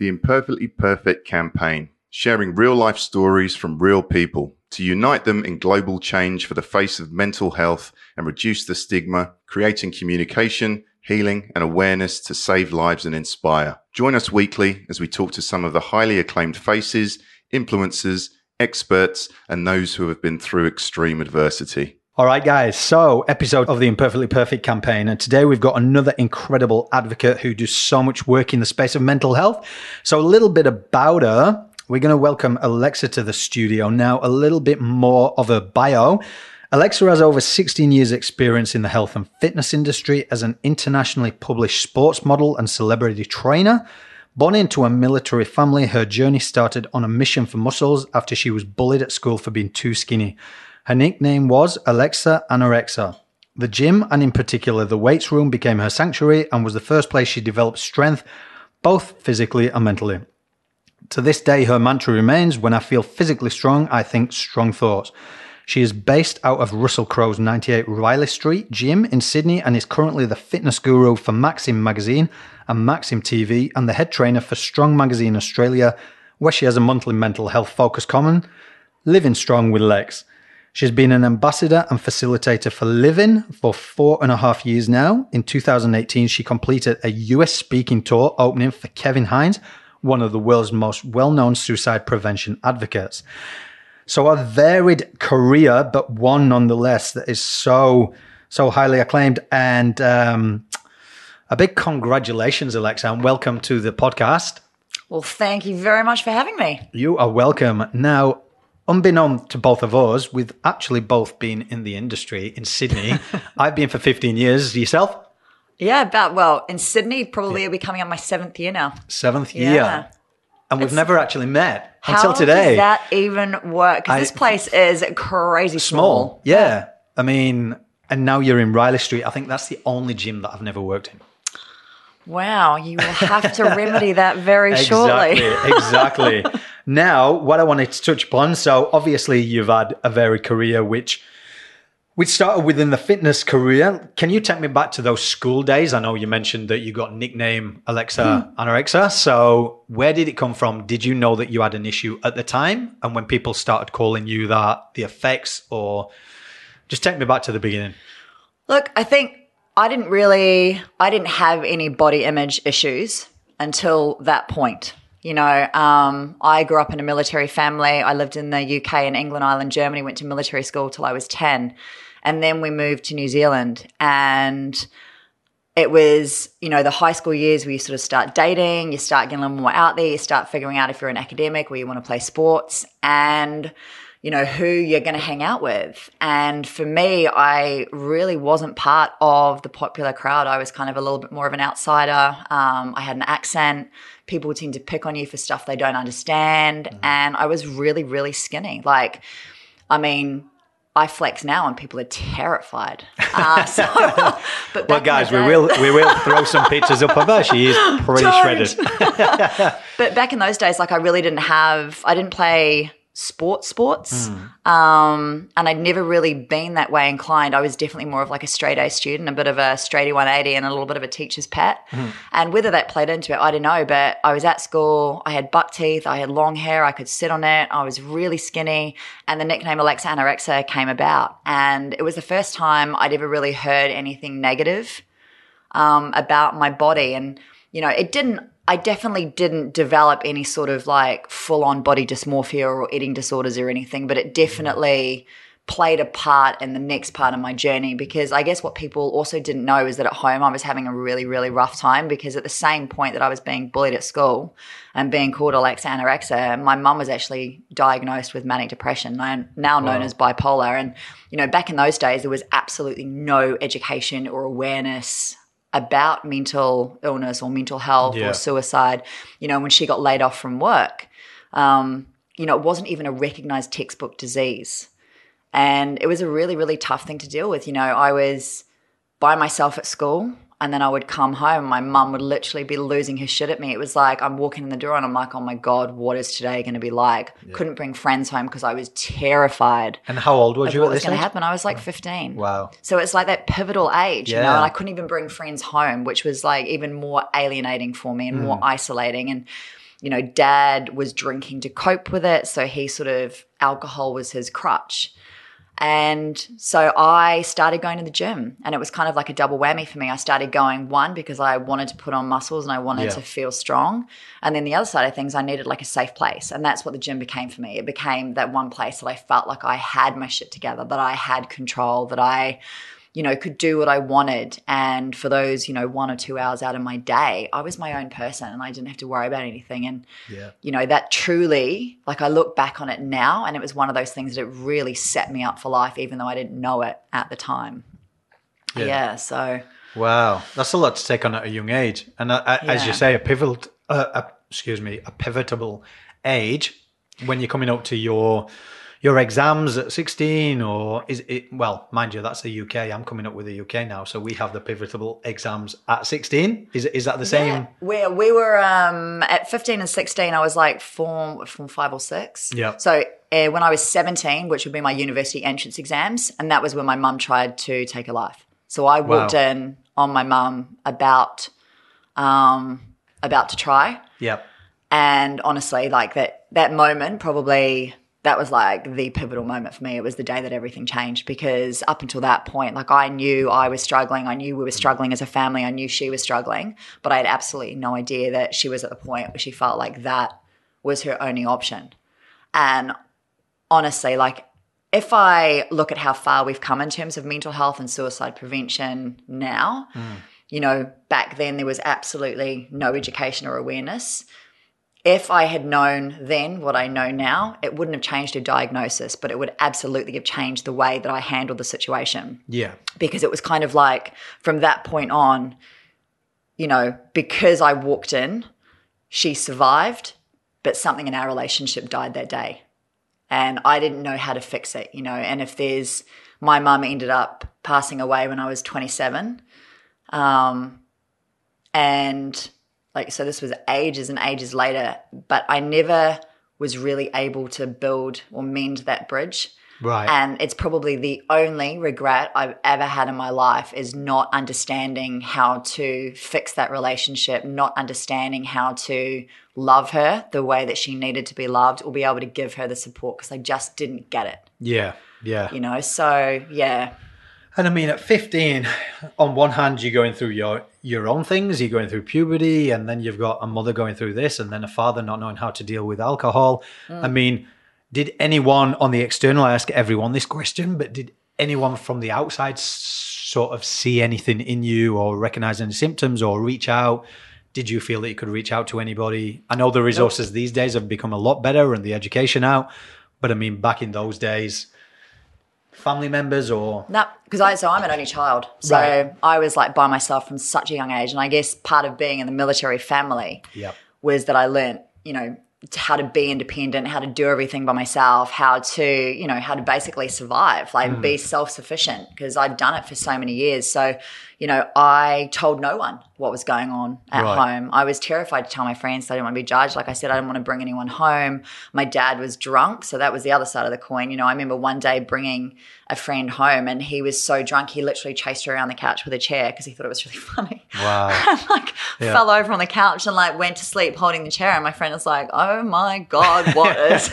the Imperfectly Perfect campaign, sharing real life stories from real people to unite them in global change for the face of mental health and reduce the stigma, creating communication, healing, and awareness to save lives and inspire. Join us weekly as we talk to some of the highly acclaimed faces, influencers, experts, and those who have been through extreme adversity. All right, guys. So, episode of the Imperfectly Perfect campaign. And today we've got another incredible advocate who does so much work in the space of mental health. So, a little bit about her. We're going to welcome Alexa to the studio. Now, a little bit more of a bio. Alexa has over 16 years' experience in the health and fitness industry as an internationally published sports model and celebrity trainer. Born into a military family, her journey started on a mission for muscles after she was bullied at school for being too skinny. Her nickname was Alexa Anorexa. The gym, and in particular the weights room, became her sanctuary and was the first place she developed strength, both physically and mentally. To this day, her mantra remains when I feel physically strong, I think strong thoughts. She is based out of Russell Crowe's 98 Riley Street gym in Sydney and is currently the fitness guru for Maxim magazine and Maxim TV and the head trainer for Strong Magazine Australia, where she has a monthly mental health focus common, Living Strong with Lex. She's been an ambassador and facilitator for Living for four and a half years now. In 2018, she completed a US speaking tour opening for Kevin Hines, one of the world's most well known suicide prevention advocates. So, a varied career, but one nonetheless that is so, so highly acclaimed. And um, a big congratulations, Alexa, and welcome to the podcast. Well, thank you very much for having me. You are welcome. Now, unbeknown to both of us, we've actually both been in the industry in Sydney. I've been for 15 years. Yourself? Yeah, about, well, in Sydney, probably it'll be coming on my seventh year now. Seventh year. Yeah. And we've never actually met until today. does that even work? Because I- this place is crazy small. Small. Yeah. I mean, and now you're in Riley Street. I think that's the only gym that I've never worked in. Wow, you will have to remedy that very shortly. Exactly. now, what I wanted to touch upon. So, obviously, you've had a varied career, which we started within the fitness career. Can you take me back to those school days? I know you mentioned that you got nickname Alexa hmm. Anorexa. So, where did it come from? Did you know that you had an issue at the time? And when people started calling you that, the effects, or just take me back to the beginning? Look, I think I didn't really, I didn't have any body image issues until that point. You know, um, I grew up in a military family. I lived in the UK and England, Ireland, Germany, went to military school till I was 10. And then we moved to New Zealand. And it was, you know, the high school years where you sort of start dating, you start getting a little more out there, you start figuring out if you're an academic, or you want to play sports. And you know, who you're going to hang out with. And for me, I really wasn't part of the popular crowd. I was kind of a little bit more of an outsider. Um, I had an accent. People tend to pick on you for stuff they don't understand. And I was really, really skinny. Like, I mean, I flex now and people are terrified. Uh, so, but Well, guys, we will we will throw some pictures up of her. She is pretty Don't. shredded. but back in those days, like I really didn't have, I didn't play sports sports. Hmm. Um, and I'd never really been that way inclined. I was definitely more of like a straight A student, a bit of a straighty 180 and a little bit of a teacher's pet. Hmm. And whether that played into it, I don't know. But I was at school, I had buck teeth, I had long hair, I could sit on it, I was really skinny. And the nickname Alexa Anorexa came about. And it was the first time I'd ever really heard anything negative um, about my body. And, you know, it didn't, I definitely didn't develop any sort of like full on body dysmorphia or eating disorders or anything, but it mm. definitely played a part in the next part of my journey because I guess what people also didn't know is that at home I was having a really, really rough time because at the same point that I was being bullied at school and being called Alexa anorexia, my mum was actually diagnosed with manic depression, now known as bipolar. And, you know, back in those days, there was absolutely no education or awareness about mental illness or mental health Yeah. or suicide. You know, when she got laid off from work, um, you know, it wasn't even a recognized textbook disease. And it was a really, really tough thing to deal with. You know, I was by myself at school and then I would come home. My mum would literally be losing her shit at me. It was like I'm walking in the door and I'm like, oh my God, what is today going to be like? Couldn't bring friends home because I was terrified And how old was of you what at was this going to happen. I was like 15. Wow. So it's like that pivotal age, you know, and I couldn't even bring friends home, which was like even more alienating for me and more Mm. isolating. And, you know, dad was drinking to cope with it. So he sort of, alcohol was his crutch. And so I started going to the gym and it was kind of like a double whammy for me. I started going one because I wanted to put on muscles and I wanted Yeah. to feel strong. And then the other side of things, I needed like a safe place. And that's what the gym became for me. It became that one place that I felt like I had my shit together, that I had control, that I, you know, could do what I wanted. And for those, you know, one or two hours out of my day, I was my own person and I didn't have to worry about anything. And Yeah. you know, that truly, like I look back on it now, and it was one of those things that it really set me up for life, even though I didn't know it at the time. Yeah. Yeah. so Wow, that's a lot to take on at a young age, and uh, as you say, a pivotal, uh, a, excuse me, a pivotal age when you're coming up to your your exams at 16, or is it? Well, mind you, that's the UK. I'm coming up with the UK now, so we have the pivotal exams at 16. Is is that the same? yeah, we we were um, at fifteen and sixteen. I was like form form five or six. Yeah. So uh, when I was seventeen, which would be my university entrance exams, and that was when my mum tried to take her life. So I walked Wow. in on my mum about um, about to try. Yep. And honestly, like that that moment probably that was like the pivotal moment for me. It was the day that everything changed because up until that point, like I knew I was struggling. I knew we were mm. struggling as a family. I knew she was struggling, but I had absolutely no idea that she was at the point where she felt like that was her only option. And honestly, like if I look at how far we've come in terms of mental health and suicide prevention now, mm. you know, back then there was absolutely no education or awareness. If I had known then what I know now, it wouldn't have changed her diagnosis, but it would absolutely have changed the way that I handled the situation Yeah. because it was kind of like from that point on, you know, because I walked in, she survived, but something in our relationship died that day. And I didn't know how to fix it, you know. And if there's, my mum ended up passing away when I was 27. Um, and like, so this was ages and ages later, but I never was really able to build or mend that bridge. Right. And it's probably the only regret I've ever had in my life is not understanding how to fix that relationship, not understanding how to love her the way that she needed to be loved or be able to give her the support because I just didn't get it, yeah. Yeah. you know? So, yeah. And I mean, at 15, on one hand, you're going through your your own things, you're going through puberty, and then you've got a mother going through this, and then a father not knowing how to deal with alcohol. I mm. mean, did anyone on the external, I ask everyone this question, but did anyone from the outside sort of see anything in you or recognize any symptoms or reach out? Did you feel that you could reach out to anybody? I know the resources these days have become a lot better and the education out, but I mean, back in those days, family members or No, because I so I'm an only child, so Right. I was like by myself from such a young age, and I guess part of being in the military family Yep. was that I learned, you know, how to be independent, how to do everything by myself, how to, you know, how to basically survive, like be mm. self sufficient, because I'd done it for so many years. So, you know, I told no one what was going on at Right. home. I was terrified to tell my friends. I didn't want to be judged. Like I said, I didn't want to bring anyone home. My dad was drunk, so that was the other side of the coin. You know, I remember one day bringing a friend home, and he was so drunk he literally chased her around the couch with a chair because he thought it was really funny. wow. like Yeah. fell over on the couch and like went to sleep holding the chair, and my friend was like, "Oh my god, what is?"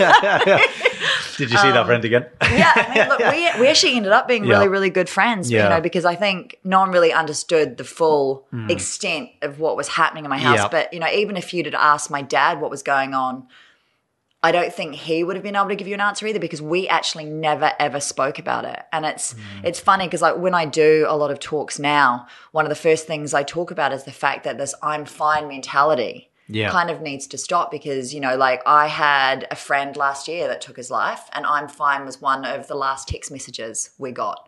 Did you see that um, friend again? yeah, I mean, look, we, we actually ended up being Yeah. really, really good friends, Yeah. you know, because I think no one really understood the full extent of what was happening in my house. Yeah. But, you know, even if you'd have asked my dad what was going on, I don't think he would have been able to give you an answer either because we actually never ever spoke about it. And it's Hmm. it's funny because like when I do a lot of talks now, one of the first things I talk about is the fact that this I'm fine mentality Yeah. kind of needs to stop because you know like i had a friend last year that took his life and i'm fine was one of the last text messages we got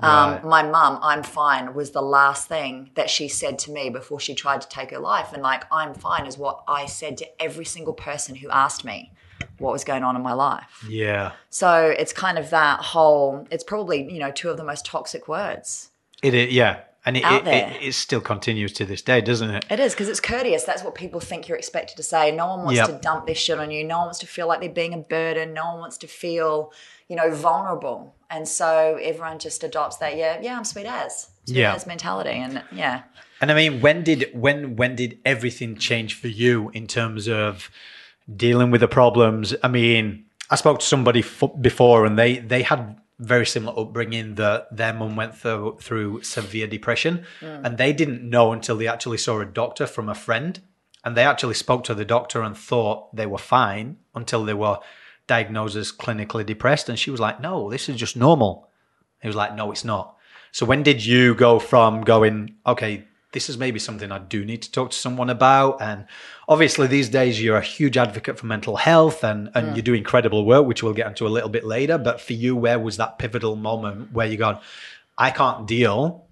Right. um, my mum i'm fine was the last thing that she said to me before she tried to take her life and like i'm fine is what i said to every single person who asked me what was going on in my life Yeah. so it's kind of that whole it's probably you know two of the most toxic words It is, yeah. And it, it, it, it still continues to this day, doesn't it? It is because it's courteous. That's what people think you're expected to say. No one wants Yep. to dump their shit on you. No one wants to feel like they're being a burden. No one wants to feel, you know, vulnerable. And so everyone just adopts that. Yeah, yeah, I'm sweet as. Yeah. as mentality, and yeah. And I mean, when did when when did everything change for you in terms of dealing with the problems? I mean, I spoke to somebody f- before, and they they had very similar upbringing. That their mum went through through severe depression, mm. and they didn't know until they actually saw a doctor from a friend, and they actually spoke to the doctor and thought they were fine until they were diagnosed as clinically depressed, and she was like, "No, this is just normal." He was like, "No, it's not." So when did you go from going, okay, this is maybe something I do need to talk to someone about? And obviously these days you're a huge advocate for mental health and, and you do incredible work, which we'll get into a little bit later. But for you, where was that pivotal moment where you gone, I can't deal?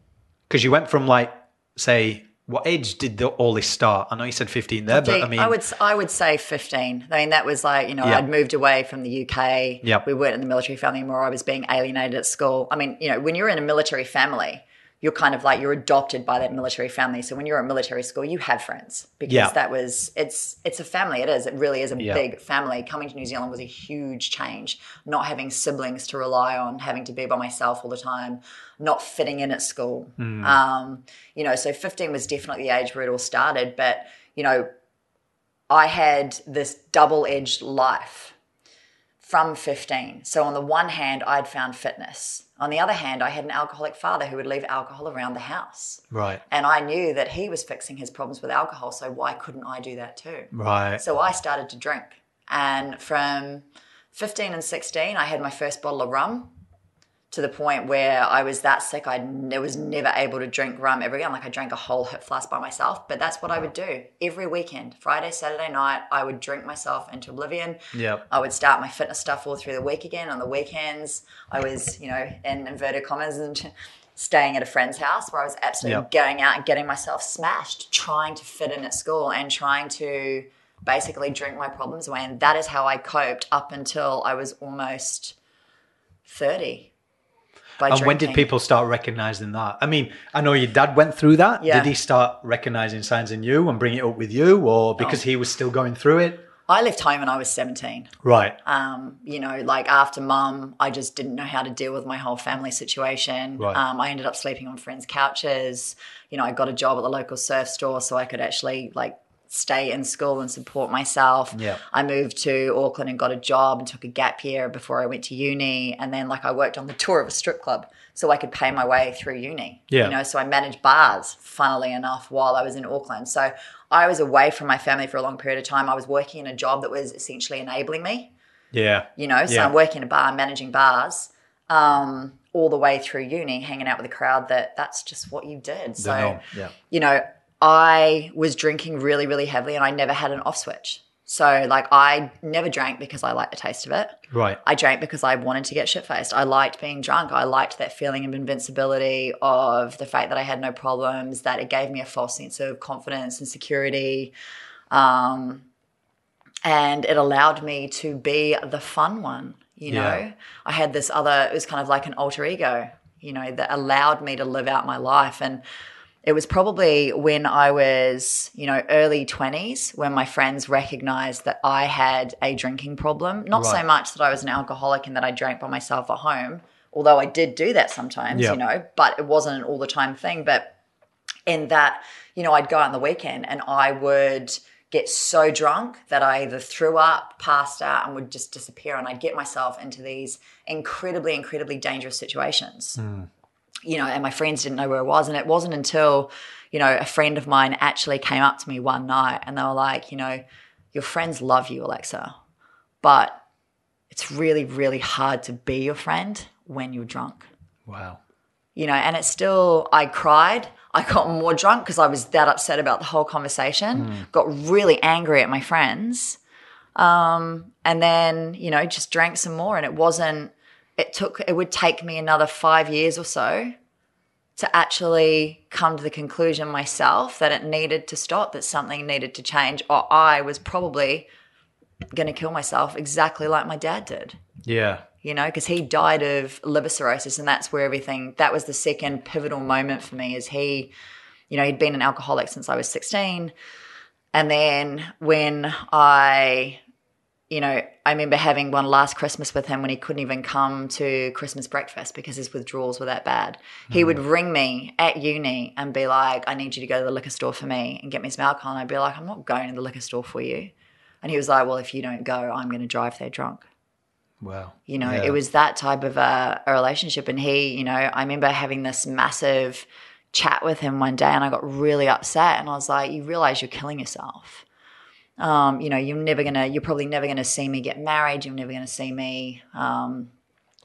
Because you went from like, say, what age did the, all this start? I know you said 15 there, but I mean, I would I would say fifteen. I mean, that was like you know Yeah. I'd moved away from the UK. Yep. we weren't in the military family anymore. I was being alienated at school. I mean, you know, when you're in a military family, you're kind of like you're adopted by that military family. So when you're at military school, you have friends because Yeah. that was it's it's a family. It is. It really is a Yeah. big family. Coming to New Zealand was a huge change. Not having siblings to rely on, having to be by myself all the time, not fitting in at school. Um, you know, so 15 was definitely the age where it all started. But you know, I had this double edged life from 15. So, on the one hand, I'd found fitness. On the other hand, I had an alcoholic father who would leave alcohol around the house. right, And I knew that he was fixing his problems with alcohol. So, why couldn't I do that too? right. So, I started to drink. And from 15 and 16, I had my first bottle of rum to the point where I was that sick, I was never able to drink rum ever again. Like I drank a whole hip flask by myself, but that's what I would do every weekend. Friday, Saturday night, I would drink myself into oblivion. Yep. I would start my fitness stuff all through the week again. On the weekends, I was, you know, in inverted commas and staying at a friend's house where I was absolutely Yep. going out and getting myself smashed, trying to fit in at school and trying to basically drink my problems away. And that is how I coped up until I was almost 30. And when did people start recognizing that? I mean, I know your dad went through that. Yeah. Did he start recognizing signs in you and bring it up with you, or because he was still going through it? I left home when I was 17. Right. Um, you know, like after mum, I just didn't know how to deal with my whole family situation. Right. Um, I ended up sleeping on friends' couches. You know, I got a job at the local surf store so I could actually like stay in school and support myself. Yeah. I moved to Auckland and got a job and took a gap year before I went to uni. And then like I worked on the tour of a strip club so I could pay my way through uni. Yeah. You know, so I managed bars, funnily enough, while I was in Auckland. So I was away from my family for a long period of time. I was working in a job that was essentially enabling me Yeah. you know so Yeah. i'm working in a bar managing bars um, all the way through uni hanging out with a crowd that that's just what you did so yeah. you know i was drinking really really heavily and i never had an off switch so like i never drank because i liked the taste of it Right. I drank because I wanted to get shit faced. I liked being drunk. I liked that feeling of invincibility, of the fact that I had no problems, that it gave me a false sense of confidence and security. Um, and it allowed me to be the fun one, you know? Yeah. I had this other, it was kind of like an alter ego, you know, that allowed me to live out my life. And it was probably when I was, you know, early 20s when my friends recognized that I had a drinking problem. Not so much that I was an alcoholic and that I drank by myself at home, although I did do that sometimes, Yeah. you know, but it wasn't an all the time thing. But in that, you know, I'd go out on the weekend and I would get so drunk that I either threw up, passed out, and would just disappear. And I'd get myself into these incredibly, incredibly dangerous situations hmm. You know, and my friends didn't know where I was. And it wasn't until, you know, a friend of mine actually came up to me one night and they were like, you know, your friends love you, Alexa, but it's really, really hard to be your friend when you're drunk. Wow. You know, and it's still, I cried. I got more drunk because I was that upset about the whole conversation, got really angry at my friends. Um, and then, you know, just drank some more. And it wasn't, it took, it would take me another five years or so to actually come to the conclusion myself that it needed to stop, that something needed to change, or I was probably going to kill myself exactly like my dad did Yeah. you know, because he died of liver cirrhosis, and that's where everything. That was the second pivotal moment for me. Is he, you know, he'd been an alcoholic since I was sixteen, and then when I you know, I remember having one last Christmas with him when he couldn't even come to Christmas breakfast because his withdrawals were that bad. He would mm. ring me at uni and be like, I need you to go to the liquor store for me and get me some alcohol. And I'd be like, I'm not going to the liquor store for you. And he was like, Well, if you don't go, I'm going to drive there drunk. Wow. You know, Yeah. it was that type of a, a relationship. And he, you know, I remember having this massive chat with him one day and I got really upset and I was like, you realize you're killing yourself. Um, you know, you're never gonna, you're probably never gonna see me get married. You're never gonna see me, um,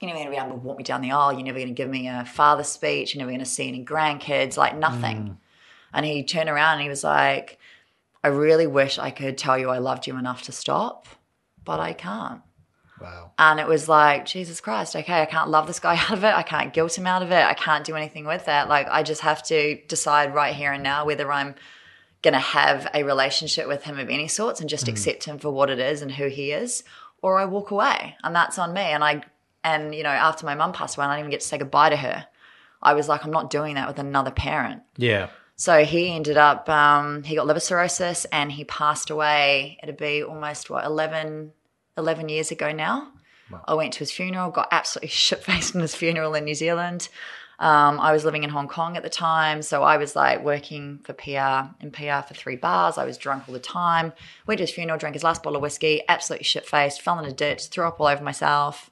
you're never gonna be able to walk me down the aisle. You're never gonna give me a father speech. You're never gonna see any grandkids, like nothing. And he turned around and he was like, I really wish I could tell you I loved you enough to stop, but I can't. Wow. And it was like, Jesus Christ, okay, I can't love this guy out of it. I can't guilt him out of it. I can't do anything with that. Like, I just have to decide right here and now whether I'm going to have a relationship with him of any sorts and just accept him for what it is and who he is, or I walk away. And that's on me. And I, and, you know, after my mum passed away, and I didn't even get to say goodbye to her. I was like, I'm not doing that with another parent. Yeah. So he ended up, um, he got liver cirrhosis and he passed away. It'd be almost, what, 11, 11 years ago now. I went to his funeral, got absolutely shit faced in his funeral in New Zealand. Um, I was living in Hong Kong at the time. So I was like working for PR in PR for three bars. I was drunk all the time. Went to his funeral, drank his last bottle of whiskey, absolutely shit faced, fell in a ditch, threw up all over myself,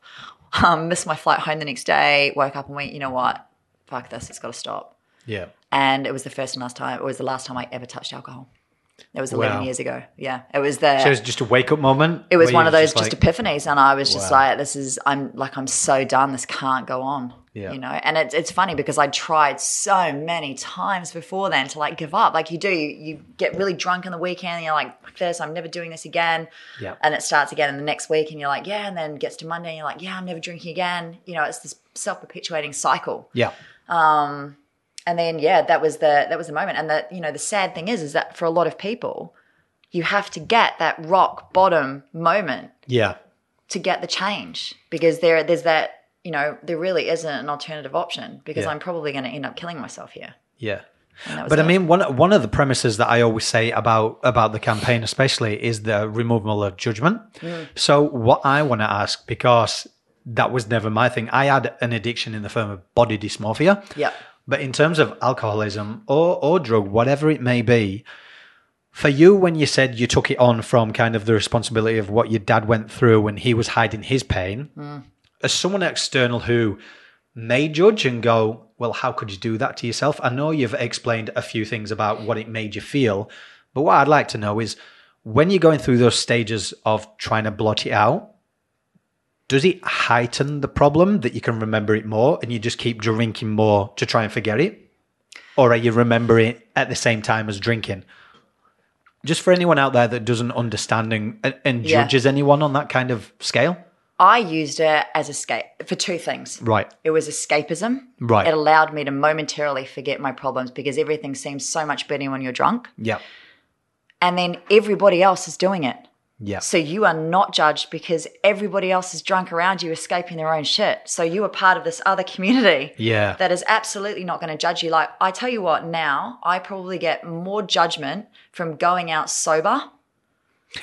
um, missed my flight home the next day, woke up and went, you know what? Fuck this, it's got to stop Yeah. and it was the first and last time. It was the last time I ever touched alcohol. It was 11 Wow. year ago. Yeah, it was the. So it was just a wake up moment. it was one of those like- just epiphanies, and I was just Wow. like, "This is I'm like I'm so done. This can't go on." Yeah. You know, and it's it's funny because I tried so many times before then to like give up. Like you do, you, you get really drunk on the weekend, and you're like, "Fuck this, I'm never doing this again." Yeah. And it starts again in the next week, and you're like, "Yeah," and then it gets to Monday, and you're like, "Yeah, I'm never drinking again." You know, it's this self perpetuating cycle Yeah. Um, and then yeah that was the that was the moment and that you know the sad thing is is that for a lot of people you have to get that rock bottom moment Yeah. to get the change because there there's that you know there really isn't an alternative option because Yeah. i'm probably going to end up killing myself here Yeah. And that was But I mean, one one of the premises that I always say about about the campaign, especially, is the removal of judgment. Mm. So, what I want to ask, because that was never my thing, I had an addiction in the form of body dysmorphia. Yep. But in terms of alcoholism or or drug, whatever it may be, for you, when you said you took it on from kind of the responsibility of what your dad went through when he was hiding his pain, as someone external who may judge and go, well, how could you do that to yourself? I know you've explained a few things about what it made you feel, but what I'd like to know is when you're going through those stages of trying to blot it out, does it heighten the problem that you can remember it more and you just keep drinking more to try and forget it? Or are you remembering it at the same time as drinking? Just for anyone out there that doesn't understand and, and Yeah. judges anyone on that kind of scale. I used it as escape for two things Right. it was escapism Right. it allowed me to momentarily forget my problems because everything seems so much better when you're drunk Yeah. and then everybody else is doing it Yeah. So you are not judged because everybody else is drunk around you, escaping their own shit. So you are part of this other community Yeah. that is absolutely not going to judge you. Like, I tell you what, now I probably get more judgment from going out sober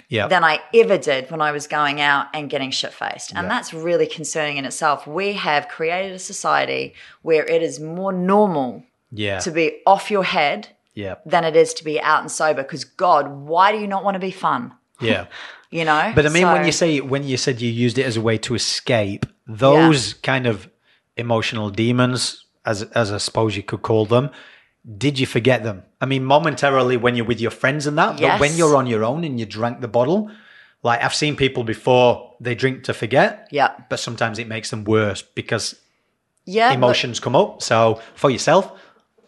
Yeah. than I ever did when I was going out and getting shit faced. And Yeah. that's really concerning in itself. We have created a society where it is more normal yeah. to be off your head yeah. than it is to be out and sober. Because, God, why do you not want to be fun? Yeah. You know? But I mean, when you say when you said you used it as a way to escape, those kind of emotional demons, as as I suppose you could call them, did you forget them? I mean, momentarily when you're with your friends and that, but when you're on your own and you drank the bottle, like I've seen people before they drink to forget, Yeah. but sometimes it makes them worse because Yeah. emotions come up. So for yourself,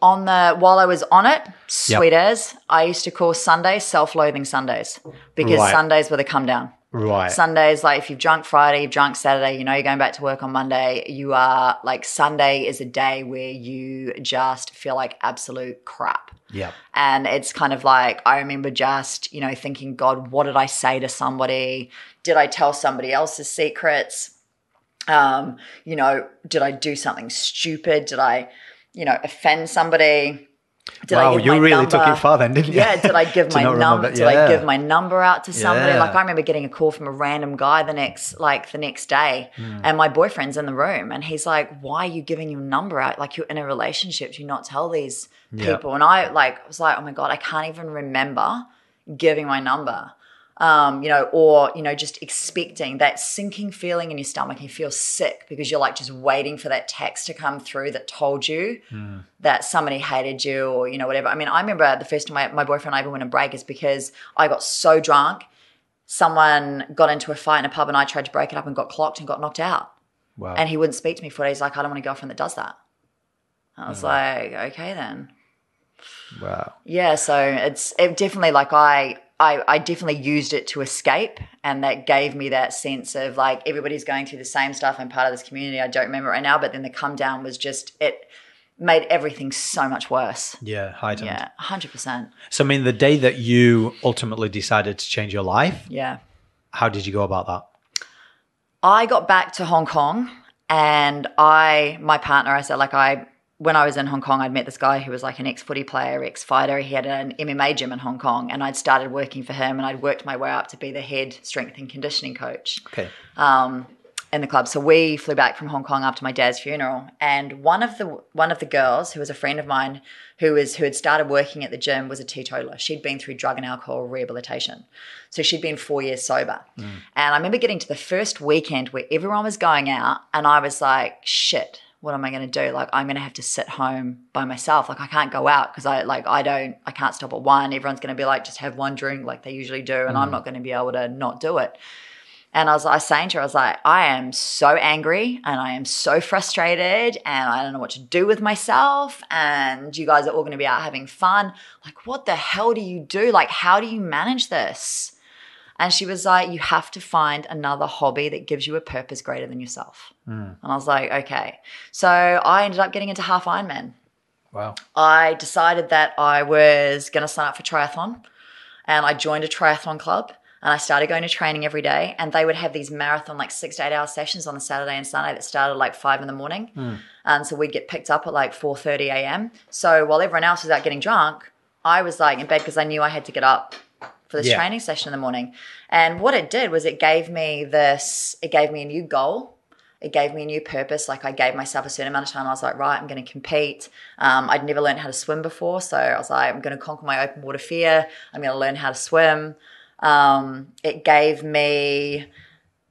on the while I was on it, sweet as I used to call Sundays self-loathing Sundays because Right. Sundays were the come down. right? Sundays, like if you've drunk Friday, you've drunk Saturday, you know you're going back to work on Monday. You are like Sunday is a day where you just feel like absolute crap. Yeah, And it's kind of like, I remember just, you know, thinking, God, what did I say to somebody? Did I tell somebody else's secrets? Um, you know, did I do something stupid? Did I, you know, offend somebody? Did wow, I give you my really took it far then, didn't you? Yeah, did I give my number? Did I give my number out to somebody? Yeah. Like I remember getting a call from a random guy the next, like the next day, Hmm. and my boyfriend's in the room, and he's like, "Why are you giving your number out? Like you're in a relationship, do you not tell these Yeah. people?" And I like was like, "Oh my god, I can't even remember giving my number." Um, you know, or you know, just expecting that sinking feeling in your stomach. You feel sick because you're like just waiting for that text to come through that told you that somebody hated you or you know whatever. I mean, I remember the first time my, my boyfriend and I ever went on break is because I got so drunk, someone got into a fight in a pub and I tried to break it up and got clocked and got knocked out. Wow. And he wouldn't speak to me for days. Like, I don't want a girlfriend that does that. I was like, okay then. Wow. Yeah, so it's it definitely like I, I I definitely used it to escape and that gave me that sense of like everybody's going through the same stuff. I'm part of this community. I don't remember right now, but then the come down was just it made everything so much worse. Yeah, heightened. Yeah, hundred percent. So, I mean, the day that you ultimately decided to change your life, Yeah. how did you go about that? I got back to Hong Kong and I, my partner, I said, like, I, when I was in Hong Kong, I'd met this guy who was like an ex footy player, ex fighter. He had an MMA gym in Hong Kong and I'd started working for him and I'd worked my way up to be the head strength and conditioning coach Okay. um, in the club. So we flew back from Hong Kong after my dad's funeral, and one of the one of the girls who was a friend of mine who was who had started working at the gym was a teetotaler. She'd been through drug and alcohol rehabilitation, so she'd been four years sober. And I remember getting to the first weekend where everyone was going out, and I was like, "Shit." What am I going to do? Like, I'm going to have to sit home by myself. Like, I can't go out because I like I don't I can't stop at one. Everyone's going to be like, just have one drink like they usually do, and I'm mm. not going to be able to not do it. And I was, I was saying to her, I was like, I am so angry and I am so frustrated and I don't know what to do with myself. And you guys are all going to be out having fun. Like, what the hell do you do? Like, how do you manage this? And she was like, you have to find another hobby that gives you a purpose greater than yourself. Hmm. And I was like, okay. So I ended up getting into half Ironman. Wow. I decided that I was going to sign up for triathlon and I joined a triathlon club and I started going to training every day and they would have these marathon like six to eight hour sessions on the Saturday and Sunday that started like five in the morning. Hmm. And so we'd get picked up at like 4.30 a.m. So while everyone else was out getting drunk, I was like in bed because I knew I had to get up for this Yeah. training session in the morning. And what it did was it gave me this, it gave me a new goal it gave me a new purpose. Like I gave myself a certain amount of time. I was like, right, I'm going to compete. Um, I'd never learned how to swim before, so I was like, I'm going to conquer my open water fear. I'm going to learn how to swim. Um, it gave me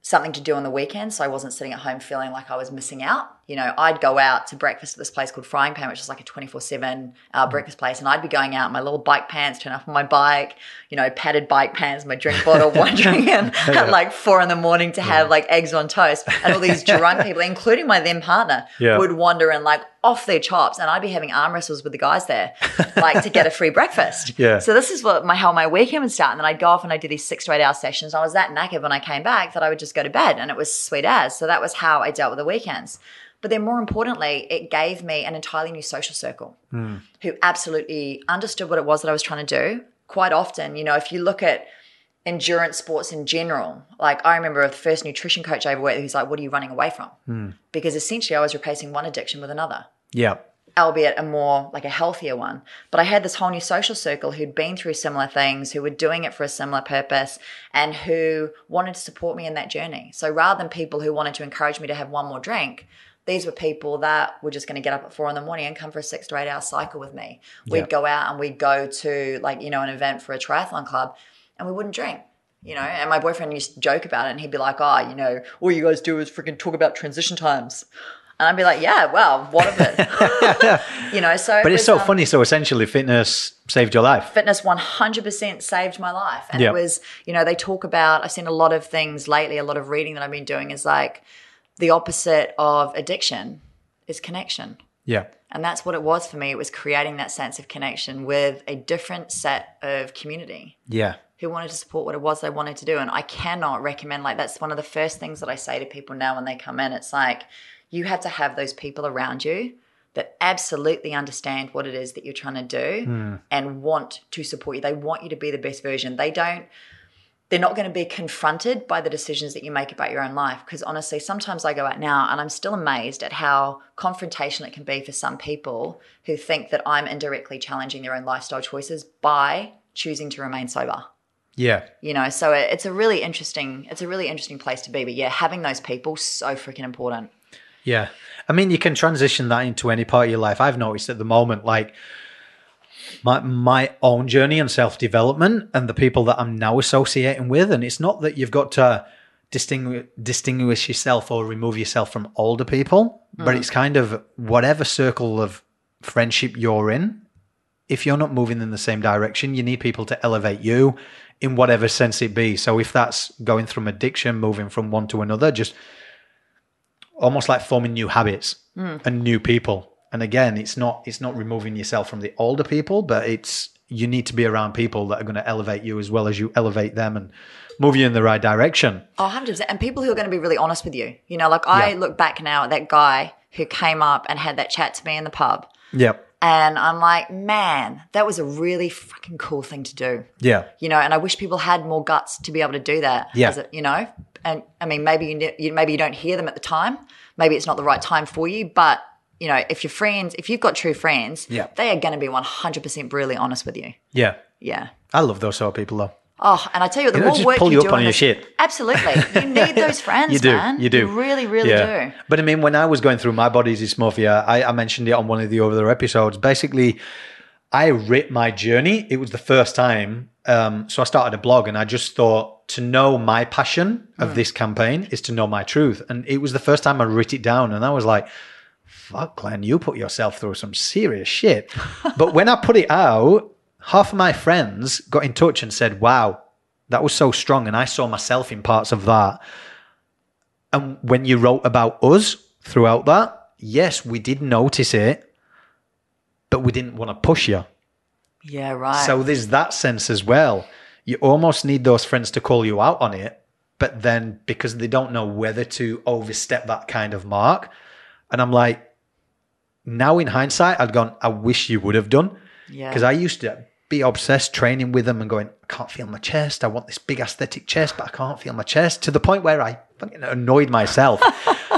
something to do on the weekend, so I wasn't sitting at home feeling like I was missing out. You know, I'd go out to breakfast at this place called Flying Pan, which is like a 24 7 hour breakfast place. And I'd be going out in my little bike pants, turn off my bike, you know, padded bike pants, my drink bottle, wandering in at like four in the morning to have like eggs on toast. And all these drunk people, including my then partner, Yeah. would wander in like off their chops. And I'd be having arm wrestles with the guys there, like to get a free breakfast. Yeah. So this is what my how my weekend would start. And then I'd go off and I'd do these six to eight hour sessions. I was that knackered when I came back that I would just go to bed and it was sweet as. So that was how I dealt with the weekends. But then more importantly, it gave me an entirely new social circle hmm. who absolutely understood what it was that I was trying to do. Quite often, you know, if you look at endurance sports in general, like I remember the first nutrition coach I ever worked with, who's like, What are you running away from? Hmm. Because essentially I was replacing one addiction with another Yeah. albeit a more like a healthier one. But I had this whole new social circle who'd been through similar things, who were doing it for a similar purpose, and who wanted to support me in that journey. So rather than people who wanted to encourage me to have one more drink, these were people that were just going to get up at four in the morning and come for a six to eight hour cycle with me. We'd go out and we'd go to like, you know, an event for a triathlon club and we wouldn't drink. You know, and my boyfriend used to joke about it and he'd be like, Oh, you know, all you guys do is freaking talk about transition times. And I'd be like, Yeah, well, what of it? you know, so But it it's so um, funny. So essentially, fitness saved your life. fitness 100% saved my life and Yeah. it was you know they talk about i've seen a lot of things lately a lot of reading that i've been doing is like the opposite of addiction is connection Yeah. and that's what it was for me it was creating that sense of connection with a different set of community Yeah. who wanted to support what it was they wanted to do. And I cannot recommend, like, that's one of the first things that I say to people now when they come in. It's like, you have to have those people around you that absolutely understand what it is that you're trying to do hmm. and want to support you. They want you to be the best version. They don't, they're not going to be confronted by the decisions that you make about your own life. Because honestly, sometimes I go out now and I'm still amazed at how confrontational it can be for some people who think that I'm indirectly challenging their own lifestyle choices by choosing to remain sober. Yeah. You know, so it's a really interesting, it's a really interesting place to be. But yeah, having those people so freaking important. Yeah. I mean, you can transition that into any part of your life. I've noticed at the moment, like my my own journey and self development and the people that I'm now associating with. And it's not that you've got to distinguish distinguish yourself or remove yourself from older people, but mm. it's kind of whatever circle of friendship you're in. If you're not moving in the same direction, you need people to elevate you in whatever sense it be. So if that's going from addiction, moving from one to another, just almost like forming new habits hmm. and new people. And again, it's not it's not removing yourself from the older people, but it's you need to be around people that are going to elevate you as well as you elevate them and move you in the right direction. Oh, 100%. And people who are going to be really honest with you. You know, like I Yeah. look back now at that guy who came up and had that chat to me in the pub. Yep. And I'm like, man, that was a really fucking cool thing to do. Yeah. You know, and I wish people had more guts to be able to do that. Yeah. A, you know, and I mean, maybe you, you maybe you don't hear them at the time. Maybe it's not the right time for you. But you know, if your friends, if you've got true friends, Yeah. they are going to be 100% brutally honest with you. Yeah. Yeah. I love those sort of people though. Oh, and I tell you the You know, more work pull you you up do on your this- shit. Absolutely, you need those friends. You do. man. You do. You really, really do. But I mean, when I was going through my body dysmorphia, I, I mentioned it on one of the other episodes. Basically, I writ my journey. It was the first time. Um, so I started a blog and I just thought to know my passion of hmm. this campaign is to know my truth. And it was the first time I writ it down. And I was like, fuck, Glenn, you put yourself through some serious shit. but when I put it out, half of my friends got in touch and said, wow, that was so strong. And I saw myself in parts of that. And when you wrote about us throughout that, yes, we did notice it, but we didn't want to push you. Yeah, right. So there's that sense as well. You almost need those friends to call you out on it, but then because they don't know whether to overstep that kind of mark. And I'm like, now in hindsight, I'd gone, I wish you would have done. Yeah. Because I used to be obsessed training with them and going, I can't feel my chest. I want this big aesthetic chest, but I can't feel my chest to the point where I fucking annoyed myself.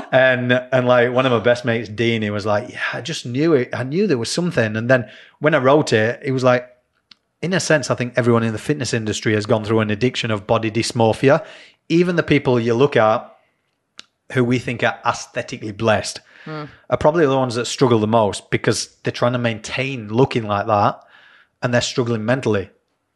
and and like one of my best mates, Dean, he was like, Yeah, I just knew it. I knew there was something. And then when I wrote it, it was like, in a sense, I think everyone in the fitness industry has gone through an addiction of body dysmorphia. Even the people you look at who we think are aesthetically blessed hmm. are probably the ones that struggle the most because they're trying to maintain looking like that and they're struggling mentally.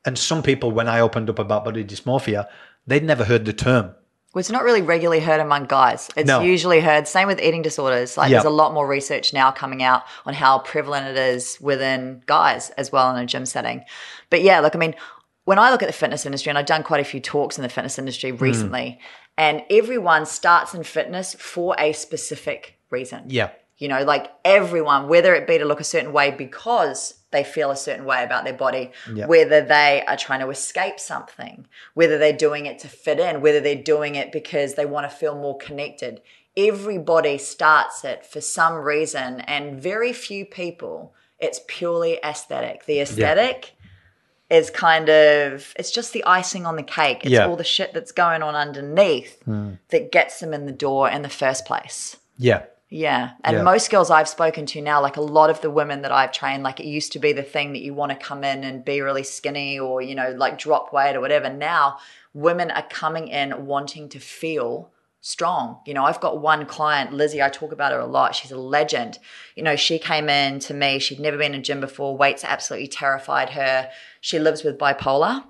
And some people, when I opened up about body dysmorphia, they'd never heard the term. Well, it's not really regularly heard among guys. It's No. usually heard. Same with eating disorders. Like Yeah. there's a lot more research now coming out on how prevalent it is within guys as well in a gym setting. But yeah, look, I mean, when I look at the fitness industry, and I've done quite a few talks in the fitness industry Hmm. recently, and everyone starts in fitness for a specific reason. Yeah. You know, like everyone, whether it be to look a certain way because they feel a certain way about their body, whether they are trying to escape something, whether they're doing it to fit in, whether they're doing it because they want to feel more connected. Everybody starts it for some reason, and very few people, it's purely aesthetic. The aesthetic is kind of, it's just the icing on the cake. It's all the shit that's going on underneath hmm. that gets them in the door in the first place. Yeah. Yeah. And Yeah. most girls I've spoken to now, like a lot of the women that I've trained, like it used to be the thing that you want to come in and be really skinny or, you know, like drop weight or whatever. Now women are coming in wanting to feel strong. You know, I've got one client, Lizzie, I talk about her a lot. She's a legend. You know, she came in to me, she'd never been in a gym before, weights absolutely terrified her. She lives with bipolar.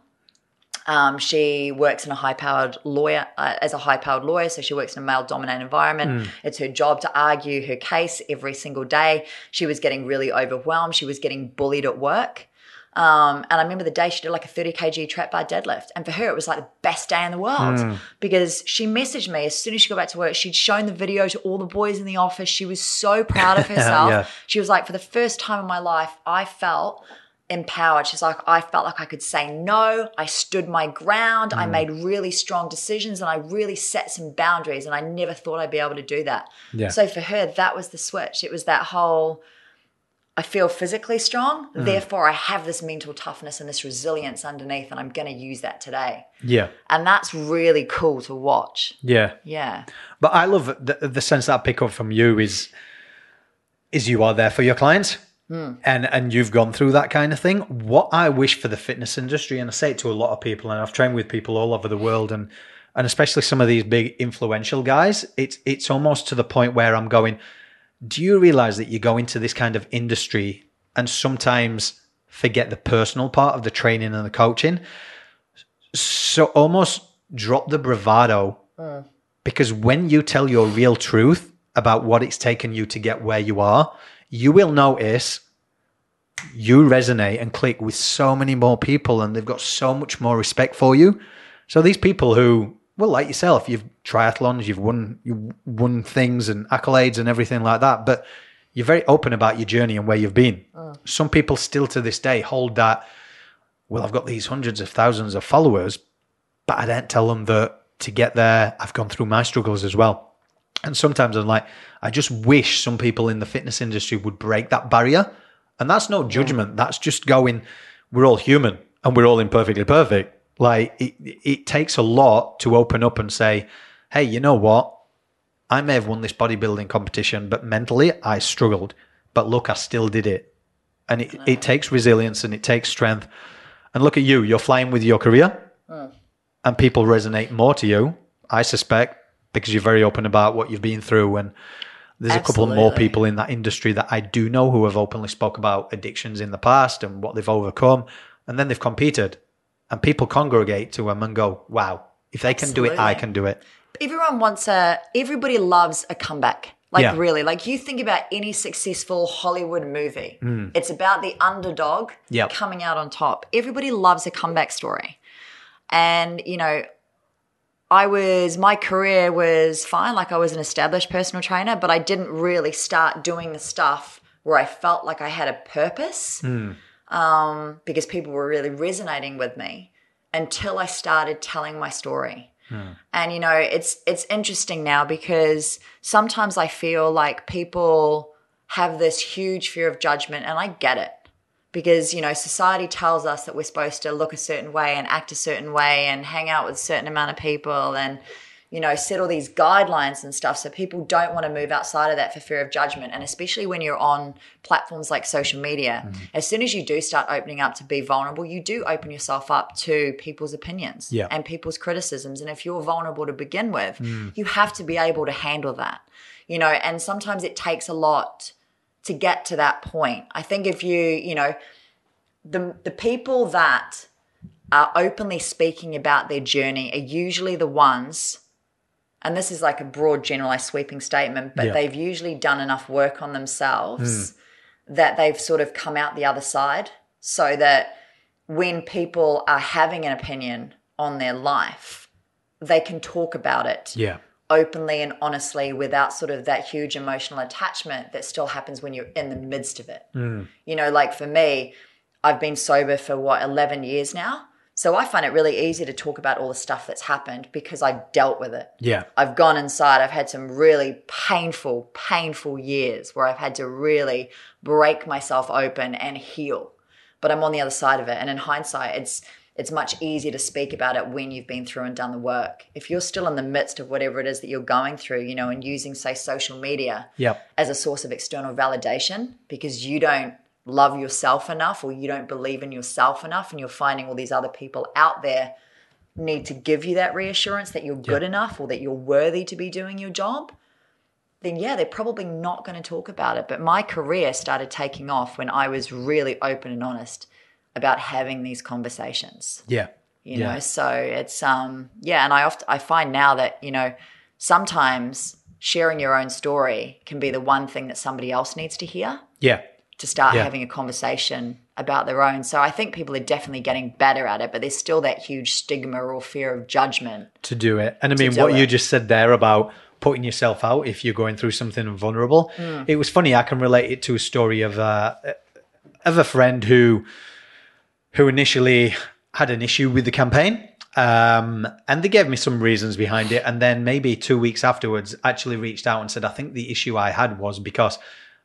Um, she works in a high-powered lawyer uh, as a high-powered lawyer, so she works in a male-dominated environment. It's her job to argue her case every single day. She was getting really overwhelmed. She was getting bullied at work. Um, and I remember the day she did like a 30 kg trap bar deadlift. And for her, it was like the best day in the world because she messaged me as soon as she got back to work. She'd shown the video to all the boys in the office. She was so proud of herself. Yeah. She was like, for the first time in my life, I felt empowered. She's like, I felt like I could say no. I stood my ground. Mm. I made really strong decisions and I really set some boundaries. And I never thought I'd be able to do that. Yeah. So for her, that was the switch. It was that whole, I feel physically strong. Mm. Therefore, I have this mental toughness and this resilience underneath, and I'm going to use that today. Yeah. And that's really cool to watch. Yeah. Yeah. But I love the, the sense that I pick up from you is is you are there for your clients. Hmm. And and you've gone through that kind of thing. What I wish for the fitness industry, and I say it to a lot of people, and I've trained with people all over the world, and and especially some of these big influential guys. It's it's almost to the point where I'm going. Do you realize that you go into this kind of industry and sometimes forget the personal part of the training and the coaching? So almost drop the bravado hmm. because when you tell your real truth about what it's taken you to get where you are, you will notice you resonate and click with so many more people and they've got so much more respect for you. So these people who, well, like yourself, you've triathlons, you've won you won things and accolades and everything like that, but you're very open about your journey and where you've been. Mm. Some people still to this day hold that, well, I've got these hundreds of thousands of followers, but I don't tell them that to get there, I've gone through my struggles as well. And sometimes I'm like, I just wish some people in the fitness industry would break that barrier. And that's no judgment. That's just going, we're all human and we're all imperfectly perfect. Like it, it takes a lot to open up and say, hey, you know what? I may have won this bodybuilding competition, but mentally I struggled. But look, I still did it. And it, it takes resilience and it takes strength. And look at you, you're flying with your career and people resonate more to you, I suspect, because you're very open about what you've been through. And there's a couple more people in that industry that I do know who have openly spoke about addictions in the past and what they've overcome. And then they've competed and people congregate to them and go, wow, if they can do it, I can do it. everyone wants a everybody loves a comeback like Yeah. really like you think about any successful hollywood movie it's about the underdog Mm. Yep. coming out on top everybody loves a comeback story and you know i was my career was fine like i was an established personal trainer but i didn't really start doing the stuff where i felt like i had a purpose um, because people were really resonating with me until i started telling my story. And you know, it's it's interesting now because sometimes I feel like people have this huge fear of judgment and I get it. Because, you know, society tells us that we're supposed to look a certain way and act a certain way and hang out with a certain amount of people and you know, set all these guidelines and stuff. So people don't want to move outside of that for fear of judgment. And especially when you're on platforms like social media, mm-hmm. as soon as you do start opening up to be vulnerable, you do open yourself up to people's opinions Yeah. and people's criticisms. And if you're vulnerable to begin with, mm. you have to be able to handle that, you know, and sometimes it takes a lot to get to that point. I think if you, you know, the the people that are openly speaking about their journey are usually the ones and this is like a broad generalized sweeping statement but Yeah. they've usually done enough work on themselves hmm. that they've sort of come out the other side so that when people are having an opinion on their life they can talk about it Yeah. Openly and honestly without sort of that huge emotional attachment that still happens when you're in the midst of it. Mm. You know, like for me, I've been sober for what, 11 years now. So I find it really easy to talk about all the stuff that's happened because I dealt with it. Yeah. I've gone inside. I've had some really painful, painful years where I've had to really break myself open and heal. But I'm on the other side of it. And in hindsight, it's it's much easier to speak about it when you've been through and done the work. If you're still in the midst of whatever it is that you're going through, you know, and using, say, social media Yep. as a source of external validation because you don't love yourself enough or you don't believe in yourself enough and you're finding all these other people out there need to give you that reassurance that you're good enough or that you're worthy to be doing your job then yeah they're probably not going to talk about it but my career started taking off when i was really open and honest about having these conversations Yeah. you Yeah. know so it's um yeah and i often i find now that you know sometimes sharing your own story can be the one thing that somebody else needs to hear Yeah. to start Yeah. having a conversation about their own so i think people are definitely getting better at it but there's still that huge stigma or fear of judgment to do it. And I mean, what you just said there about putting yourself out if you're going through something vulnerable, Hmm. it was funny. I can relate it to a story of a of a friend who who initially had an issue with the campaign. Um, and they gave me some reasons behind it. And then maybe two weeks afterwards, actually reached out and said, I think the issue I had was because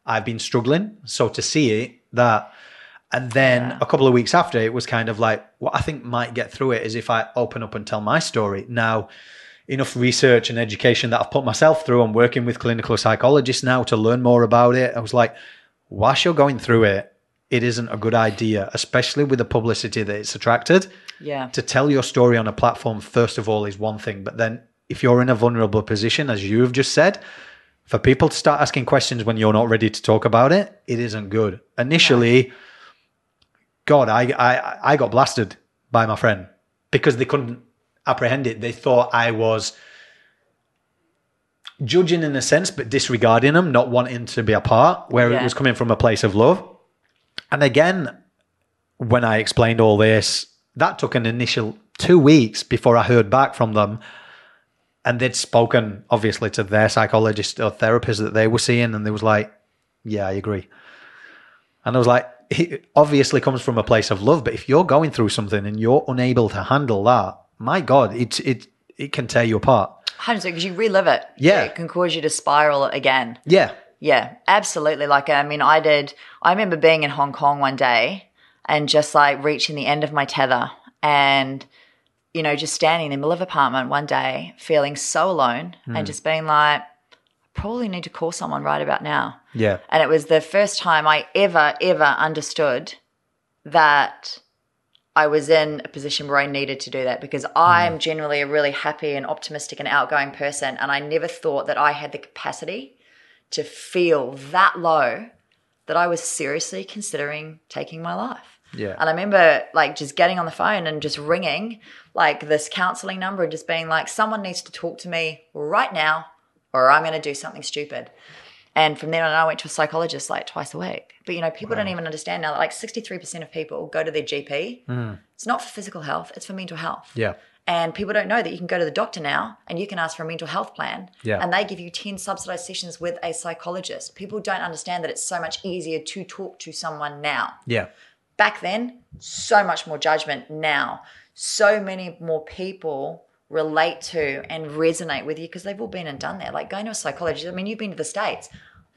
I've been struggling. So to see it, that, and then Yeah. a couple of weeks after, it was kind of like what I think might get through it is if I open up and tell my story. Now, enough research and education that I've put myself through. I'm working with clinical psychologists now to learn more about it. I was like, whilst you're going through it, it isn't a good idea, especially with the publicity that it's attracted. Yeah. To tell your story on a platform, first of all, is one thing. But then if you're in a vulnerable position, as you've just said, for people to start asking questions when you're not ready to talk about it, it isn't good. Initially, God, I, I I got blasted by my friend because they couldn't apprehend it. They thought I was judging in a sense, but disregarding them, not wanting to be a part, where Yeah. it was coming from a place of love. And again, when I explained all this, that took an initial two weeks before I heard back from them. And they'd spoken, obviously, to their psychologist or therapist that they were seeing, and they was like, "Yeah, I agree." And I was like, "It obviously comes from a place of love, but if you're going through something and you're unable to handle that, my God, it it it can tear you apart." Hundred because you relive it. Yeah. It can cause you to spiral again. Yeah, Yeah, absolutely. Like, I mean, I did, I remember being in Hong Kong one day and just like reaching the end of my tether and, you know, just standing in the middle of apartment one day, feeling so alone and hmm. just being like, probably need to call someone right about now. yeah, And it was the first time I ever, ever understood that I was in a position where I needed to do that because I'm hmm. generally a really happy and optimistic and outgoing person. And I never thought that I had the capacity to feel that low that I was seriously considering taking my life. yeah, And I remember like just getting on the phone and just ringing like this counseling number and just being like, someone needs to talk to me right now or I'm going to do something stupid. And from then on, I went to a psychologist like twice a week. But you know, people don't even understand now that like 63% of people go to their GP. Mm. It's not for physical health, it's for mental health. yeah, And people don't know that you can go to the doctor now and you can ask for a mental health plan. Yeah. And they give you 10 subsidized sessions with a psychologist. People don't understand that it's so much easier to talk to someone now. yeah, Back then, so much more judgment. Now, so many more people relate to and resonate with you because they've all been and done that. Like going to a psychologist. I mean, you've been to the States.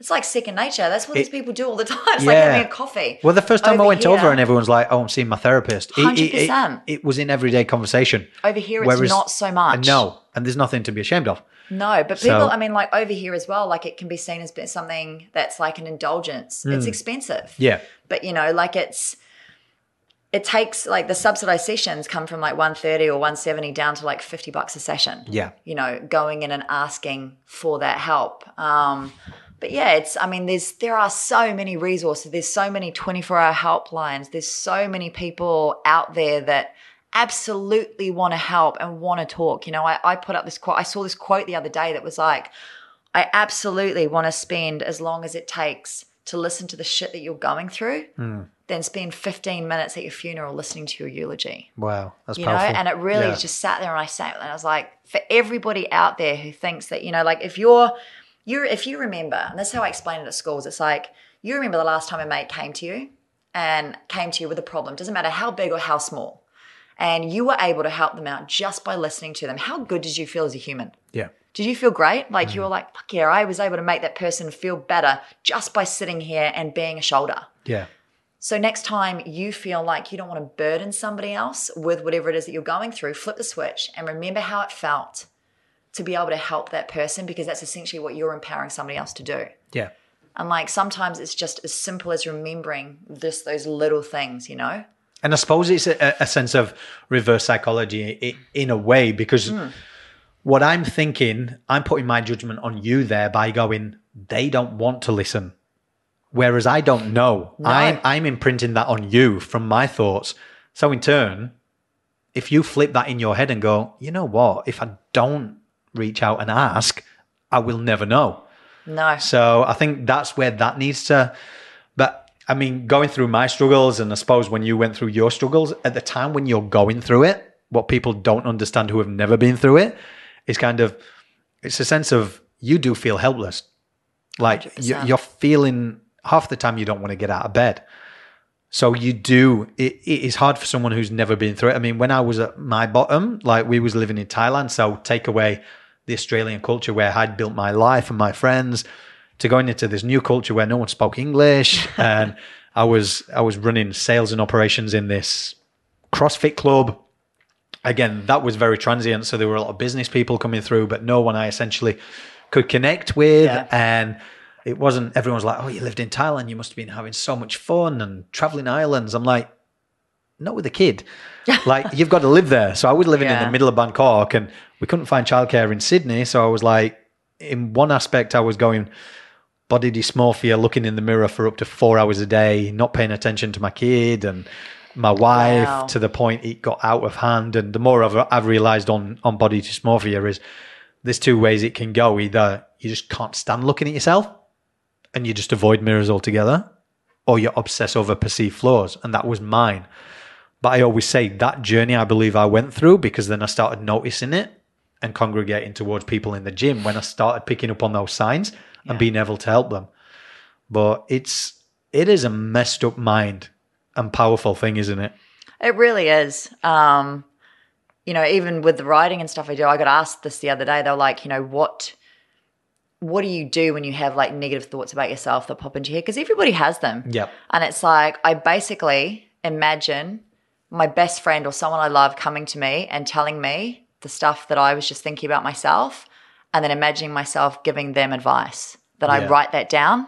It's like second nature. That's what these people do all the time. It's like having a coffee. Well, the first time I went here- over and everyone's like, "Oh, I'm seeing my therapist." It, it- it- 100%. it was in everyday conversation. Over here, it's Whereas- not so much. No, and there's nothing to be ashamed of. No, but So- people, I mean, like over here as well, like it can be seen as something that's like an indulgence. It's expensive. Hmm. Yeah, But, you know, like it's, it takes like the subsidized sessions come from like 130 or 170 down to like 50 bucks a session. yeah, You know, going in and asking for that help. Um, but yeah, it's, I mean, there's, there are so many resources. There's so many 24 hour helplines. There's so many people out there that absolutely want to help and want to talk. You know, I, I put up this quote, I saw this quote the other day that was like, I absolutely want to spend as long as it takes to listen to the shit that you're going through, hmm. then spend 15 minutes at your funeral listening to your eulogy wow, that's you powerful. know and it really Yeah. just sat there and i sat and i was like for everybody out there who thinks that you know like if you're you're if you remember and that's how i explain it at schools it's like you remember the last time a mate came to you and came to you with a problem doesn't matter how big or how small and you were able to help them out just by listening to them how good did you feel as a human yeah, did you feel great? Like Mm. you were like, fuck yeah, I was able to make that person feel better just by sitting here and being a shoulder. yeah, So next time you feel like you don't want to burden somebody else with whatever it is that you're going through, flip the switch and remember how it felt to be able to help that person because that's essentially what you're empowering somebody else to do. yeah, And like sometimes it's just as simple as remembering this those little things, you know? And I suppose it's a, a sense of reverse psychology in a way because Hmm. what I'm thinking, I'm putting my judgment on you there by going, they don't want to listen. Whereas I don't know. I'm, I'm imprinting that on you from my thoughts. So in turn, if you flip that in your head and go, you know what, if I don't reach out and ask, I will never know. No. So I think that's where that needs to. But I mean, going through my struggles, and I suppose when you went through your struggles, at the time when you're going through it, what people don't understand who have never been through it is kind of, it's a sense of you do feel helpless. Like you- 100%. you're feeling half the time you don't want to get out of bed. So you do. It, it is hard for someone who's never been through it. I mean, when I was at my bottom, like we was living in Thailand, so take away the Australian culture where I'd built my life and my friends. to going into this new culture where no one spoke English, and I was I was running sales and operations in this CrossFit club. Again, that was very transient, so there were a lot of business people coming through, but no one I essentially could connect with, Yeah. and it wasn't. Everyone's like, "Oh, you lived in Thailand, you must have been having so much fun and traveling islands." I'm like, not with a kid. like you've got to live there. So I was living in the middle of Bangkok and we couldn't find childcare in Sydney. So I was like, in one aspect, I was going body dysmorphia, looking in the mirror for up to four hours a day, not paying attention to my kid and my wife Wow. to the point it got out of hand. And the more I've, I've realized on, on body dysmorphia is there's two ways it can go. Either you just can't stand looking at yourself and you just avoid mirrors altogether, or you obsess over perceived flaws. And that was mine. But I always say that journey I believe I went through because then I started noticing it and congregating towards people in the gym when I started picking up on those signs and being able to help them. But it's it is a messed up mind and powerful thing, isn't it? It really is. Um, you know, even with the writing and stuff I do, I got asked this the other day. They were like, you know, what what do you do when you have like negative thoughts about yourself that pop into your head? Because everybody has them. Yep. And it's like I basically imagine my best friend or someone I love coming to me and telling me the stuff that I was just thinking about myself, and then imagining myself giving them advice. That I write that down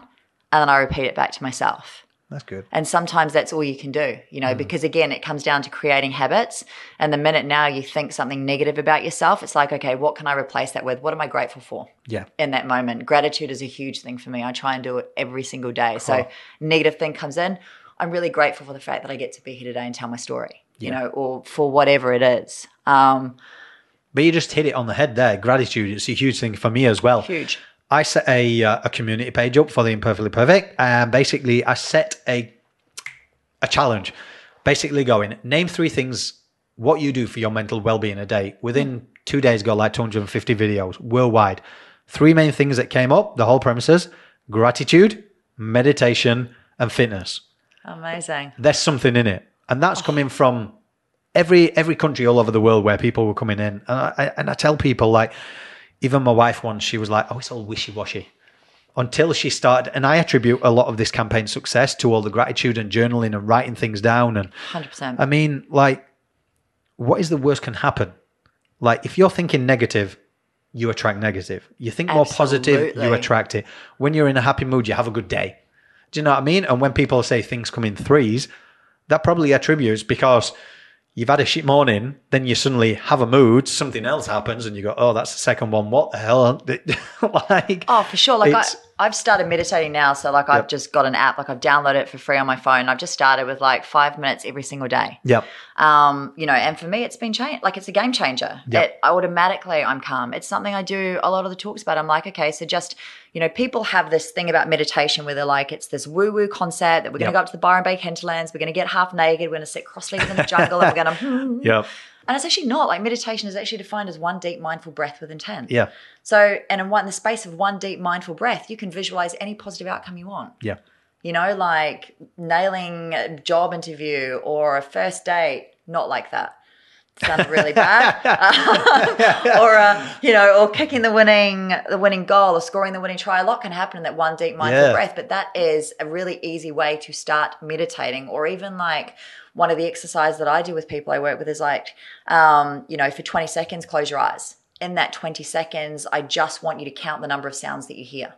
and then I repeat it back to myself. That's good. And sometimes that's all you can do, you know, mm. because again, it comes down to creating habits. And the minute now you think something negative about yourself, it's like, okay, what can I replace that with? What am I grateful for Yeah. in that moment? Gratitude is a huge thing for me. I try and do it every single day. So, negative thing comes in. I'm really grateful for the fact that I get to be here today and tell my story, you know, or for whatever it is. Um, But you just hit it on the head there. Gratitude It's a huge thing for me as well. huge. I set a uh, a community page up for the imperfectly perfect, and basically I set a a challenge, basically going name three things what you do for your mental well being a day. Within two days, got like 250 videos worldwide. Three main things that came up. The whole premises: gratitude, meditation, and fitness. Amazing. There's something in it, and that's coming from every every country all over the world where people were coming in. And I, I- and I tell people like, even my wife once, she was like, "Oh, it's all wishy washy." Until she started, and I attribute a lot of this campaign success to all the gratitude and journaling and writing things down. And 100%. I mean, like, what is the worst can happen? Like, if you're thinking negative, you attract negative. You think more positive, you attract it. When you're in a happy mood, you have a good day. Do you know what I mean? And when people say things come in threes, that probably attributes because you've had a shit morning, then you suddenly have a mood, something else happens, and you go, "Oh, that's the second one. What the hell?" like, Oh, for sure. Like I, I've started meditating now. So like I've just got an app, like I've downloaded it for free on my phone. I've just started with like five minutes every single day. yep, Um, you know, and for me it's been change like it's a game changer. Yep. It automatically I'm calm. It's something I do a lot of the talks about. I'm like, okay, so just you know, people have this thing about meditation where they're like, it's this woo-woo concept that we're gonna Yep. go up to the Byron Bay hinterlands, we're gonna get half naked, we're gonna sit cross-legged in the jungle, and we're gonna hmm. yep, and it's actually not like meditation is actually defined as one deep mindful breath with intent. yeah, So, and in one in the space of one deep mindful breath, you can visualize any positive outcome you want. yeah, You know, like nailing a job interview or a first date, not like that. Sounds really bad. or uh, you know, or kicking the winning the winning goal or scoring the winning try. A lot can happen in that one deep mindful Yeah. breath, but that is a really easy way to start meditating. Or even like one of the exercises that I do with people I work with is like, um, you know, for 20 seconds, close your eyes. In that 20 seconds, I just want you to count the number of sounds that you hear.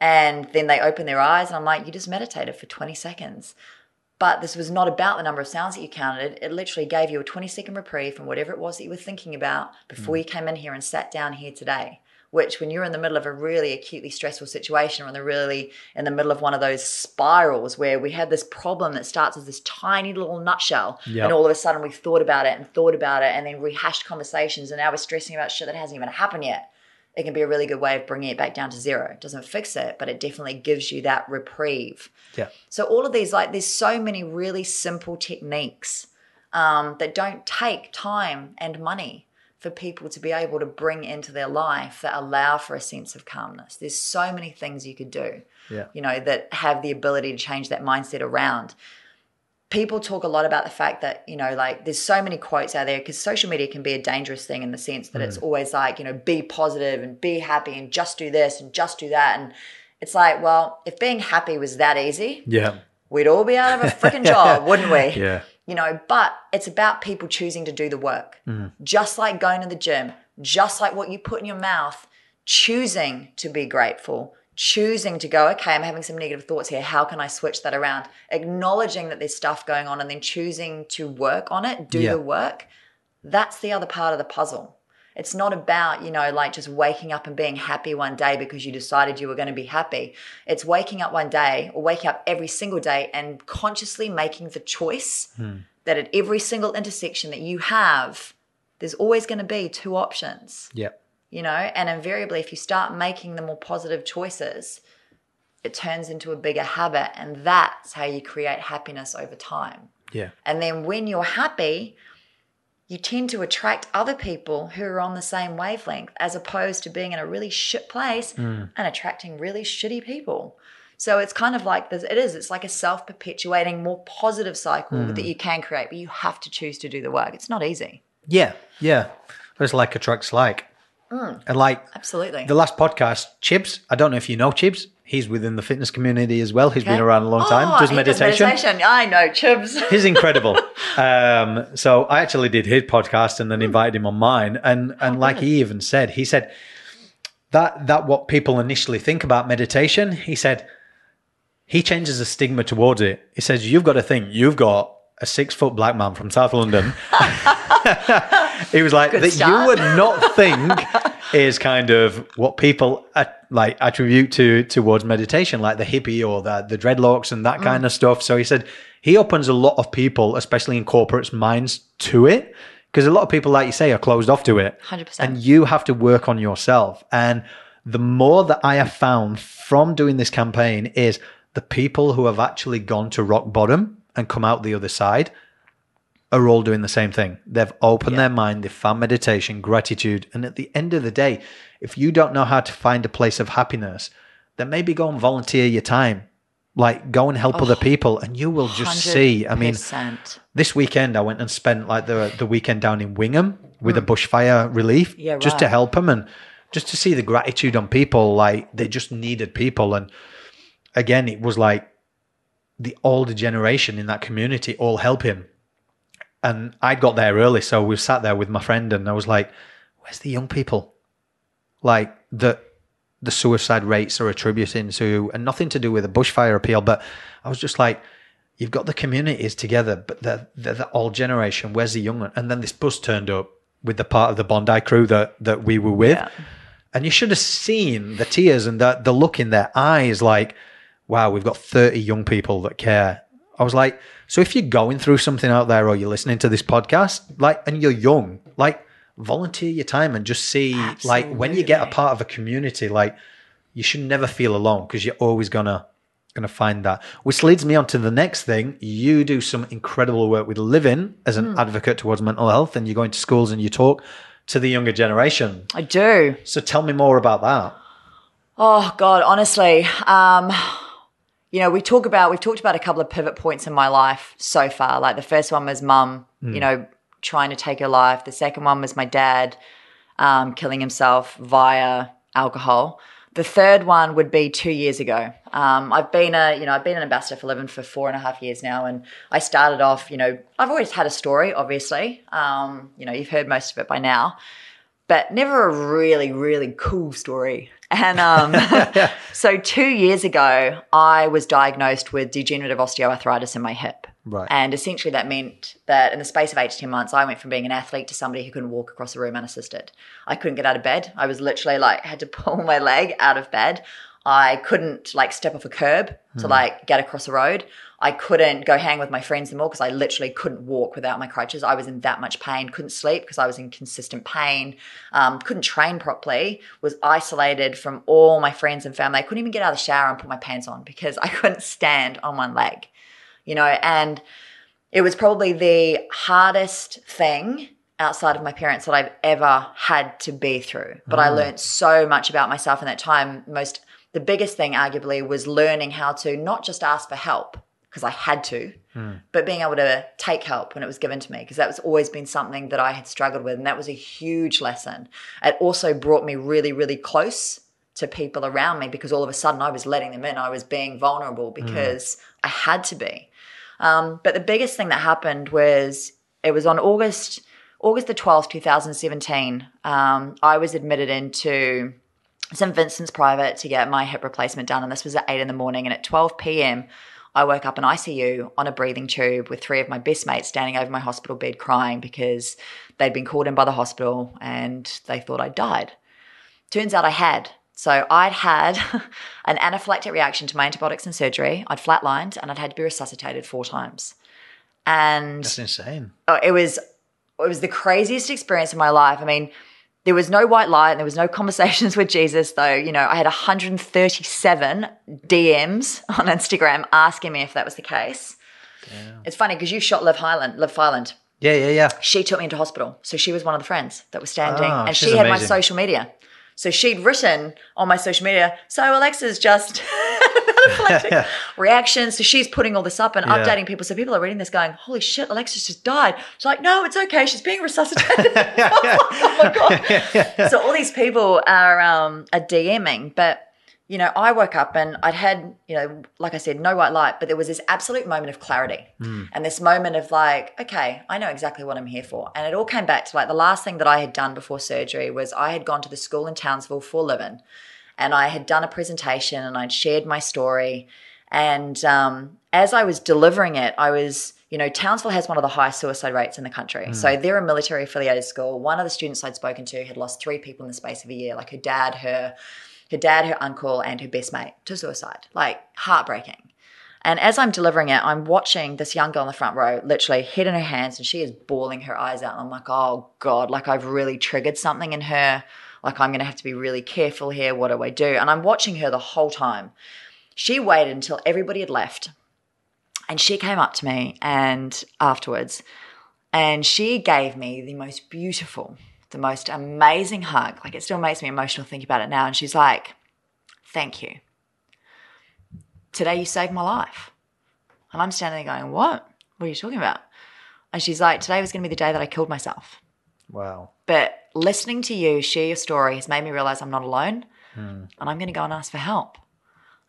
And then they open their eyes, and I'm like, you just meditated for 20 seconds. But this was not about the number of sounds that you counted. It literally gave you a 20 second reprieve from whatever it was that you were thinking about before you came in here and sat down here today. Which, when you're in the middle of a really acutely stressful situation, or in the really in the middle of one of those spirals where we have this problem that starts as this tiny little nutshell, Yep. and all of a sudden we've thought about it and thought about it, and then rehashed conversations, and now we're stressing about shit that hasn't even happened yet it can be a really good way of bringing it back down to zero. It doesn't fix it, but it definitely gives you that reprieve. yeah. So all of these, like, there's so many really simple techniques um, that don't take time and money for people to be able to bring into their life that allow for a sense of calmness. There's so many things you could do, Yeah. you know, that have the ability to change that mindset around. People talk a lot about the fact that, you know, like there's so many quotes out there because social media can be a dangerous thing in the sense that it's mm. always like, you know, be positive and be happy and just do this and just do that. And It's like, well, if being happy was that easy, Yeah. we'd all be out of a freaking job, wouldn't we? Yeah. You know, but it's about people choosing to do the work. Mm. Just like going to the gym, just like what you put in your mouth, choosing to be grateful, choosing to go, okay, I'm having some negative thoughts here. How can I switch that around? Acknowledging that there's stuff going on and then choosing to work on it, do Yeah. the work. That's the other part of the puzzle. It's not about, you know, like just waking up and being happy one day because you decided you were going to be happy. It's waking up one day or waking up every single day and consciously making the choice hmm. that at every single intersection that you have, there's always going to be two options, Yeah. you know? And invariably, if you start making the more positive choices, it turns into a bigger habit. And that's how you create happiness over time. Yeah. And then when you're happy, you tend to attract other people who are on the same wavelength as opposed to being in a really shit place hmm. and attracting really shitty people. So it's kind of like this it is, it's like a self perpetuating, more positive cycle hmm. that you can create, but you have to choose to do the work. It's not easy. Yeah. Yeah. It's like attracts like. And like Absolutely. the last podcast, Chibs, I don't know if you know Chibs. He's within the fitness community as well. He's been around a long time. Oh, does he meditation. I know, Chibs. He's incredible. um, so I actually did his podcast and then invited him on mine. And and like he even said, he said that that what people initially think about meditation. He said he changes the stigma towards it. He says you've got to think you've got a six foot black man from South London. he was like Good that start. you would not think is kind of what people at, like attribute to towards meditation, like the hippie or the the dreadlocks and that Mm. kind of stuff. So he said he opens a lot of people, especially in corporates, minds to it because a lot of people, like you say, are closed off to it. 100%. And you have to work on yourself. And the more that I have found from doing this campaign is the people who have actually gone to rock bottom and come out the other side are all doing the same thing. They've opened their mind, they've found meditation, gratitude. And at the end of the day, if you don't know how to find a place of happiness, then maybe go and volunteer your time. Like go and help other people and you will just see. I mean, this weekend I went and spent like the the weekend down in Wingham with a bushfire relief Hmm. Yeah, just to help them and just to see the gratitude on people like they just needed people and again it was like the older generation in that community all help him and I got there early so we sat there with my friend and I was like where's the young people like that the suicide rates are attributing to and nothing to do with a bushfire appeal but I was just like you've got the communities together, but they're, they're the old generation. Where's the young one? And then this bus turned up with the part of the Bondi crew that, that we were with. Yeah. And you should have seen the tears and the, the look in their eyes like, wow, we've got 30 young people that care. I was like, so if you're going through something out there or you're listening to this podcast, like, and you're young, like, volunteer your time and just see, like, when you get a part of a community, like, you should never feel alone because you're always gonna gonna find that. Which leads me on to the next thing. You do some incredible work with living as an advocate towards mental health, and you go into schools and you talk to the younger generation. I do. So tell me more about that. Oh God, honestly, um, you know, we talk about we've talked about a couple of pivot points in my life so far. Like the first one was mum, you know, trying to take her life. The second one was my dad um, killing himself via alcohol. The third one would be two years ago. Um, I've been a, you know, I've been an ambassador for Livin for four and a half years now, and I started off, you know, I've always had a story, obviously. Um, you know, you've heard most of it by now but never a really, really cool story. And um, so two years ago, I was diagnosed with degenerative osteoarthritis in my hip. Right. And essentially, that meant that in the space of eight to 10 months, I went from being an athlete to somebody who couldn't walk across the room unassisted. I couldn't get out of bed. I was literally like, had to pull my leg out of bed. I couldn't like step off a curb to like get across the road. I couldn't go hang with my friends anymore because I literally couldn't walk without my crutches. I was in that much pain. Couldn't sleep because I was in consistent pain. Um, couldn't train properly. Was isolated from all my friends and family. I couldn't even get out of the shower and put my pants on because I couldn't stand on one leg. You know, and it was probably the hardest thing outside of my parents that I've ever had to be through. But I learned so much about myself in that time. Most the biggest thing arguably was learning how to not just ask for help because I had to, but being able to take help when it was given to me because that was always been something that I had struggled with and that was a huge lesson. It also brought me really really close to people around me because all of a sudden I was letting them in. I was being vulnerable because I had to be. Um, but the biggest thing that happened was it was on August August the twelfth, two thousand seventeen. Um, I was admitted into St Vincent's Private to get my hip replacement done, and this was at eight in the morning. And at twelve p.m., I woke up in ICU on a breathing tube with three of my best mates standing over my hospital bed crying because they'd been called in by the hospital and they thought I'd died. Turns out I had. So I'd had an anaphylactic reaction to my antibiotics and surgery. I'd flatlined and I'd had to be resuscitated four times. And That's insane. oh, it was it was the craziest experience of my life. I mean, there was no white light and there was no conversations with Jesus, though. You know, I had 137 DMs on Instagram asking me if that was the case. It's funny because you shot Liv Highland, Liv Highland. Yeah, yeah, yeah. She took me into hospital, so she was one of the friends that was standing, Ah, and she had my social media. So she'd written on my social media, so Alexa's just anaphylactic reaction. So she's putting all this up and Yeah. updating people. So people are reading this going, holy shit, Alexa's just died. She's like, no, it's okay. She's being resuscitated. oh my God. So all these people are, um, are DMing. But, you know, I woke up and I'd had, you know, like I said, no white light, but there was this absolute moment of clarity and this moment of like, okay, I know exactly what I'm here for. And it all came back to like the last thing that I had done before surgery was I had gone to the school in Townsville for Livin and I had done a presentation and I'd shared my story. And um, as I was delivering it, I was, you know, Townsville has one of the highest suicide rates in the country. So they're a military affiliated school. One of the students I'd spoken to had lost three people in the space of a year, like her dad, her her dad, her uncle, and her best mate to suicide. Like heartbreaking. And as I'm delivering it, I'm watching this young girl in the front row, literally head in her hands, and she is bawling her eyes out. And I'm like, oh God, like I've really triggered something in her. Like I'm going to have to be really careful here. What do I do? And I'm watching her the whole time. She waited until everybody had left. And she came up to me and afterwards, and she gave me the most beautiful, the most amazing hug. Like it still makes me emotional thinking about it now. And she's like, Thank you. Today you saved my life. And I'm standing there going, What? What are you talking about? And she's like, Today was going to be the day that I killed myself. Wow. But listening to you share your story has made me realize I'm not alone hmm. and I'm going to go and ask for help.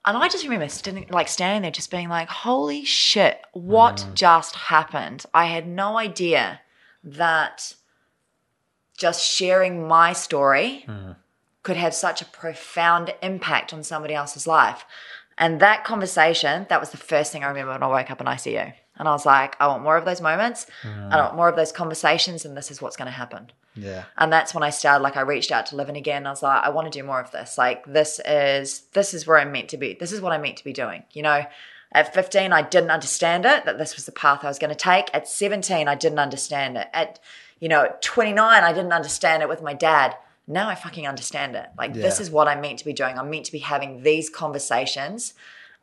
And I just remember standing, like standing there just being like, holy shit, what hmm. just happened? I had no idea that just sharing my story hmm. could have such a profound impact on somebody else's life. And that conversation, that was the first thing I remember when I woke up in ICU. And I was like, I want more of those moments. I want more of those conversations, and this is what's going to happen. Yeah. And that's when I started, like I reached out to Livin Again. I was like, I want to do more of this. Like this is this is where I'm meant to be. This is what I'm meant to be doing. You know, at 15, I didn't understand it, that this was the path I was going to take. At 17, I didn't understand it. At, you know, at 29, I didn't understand it with my dad. Now I fucking understand it. Like this is what I'm meant to be doing. I'm meant to be having these conversations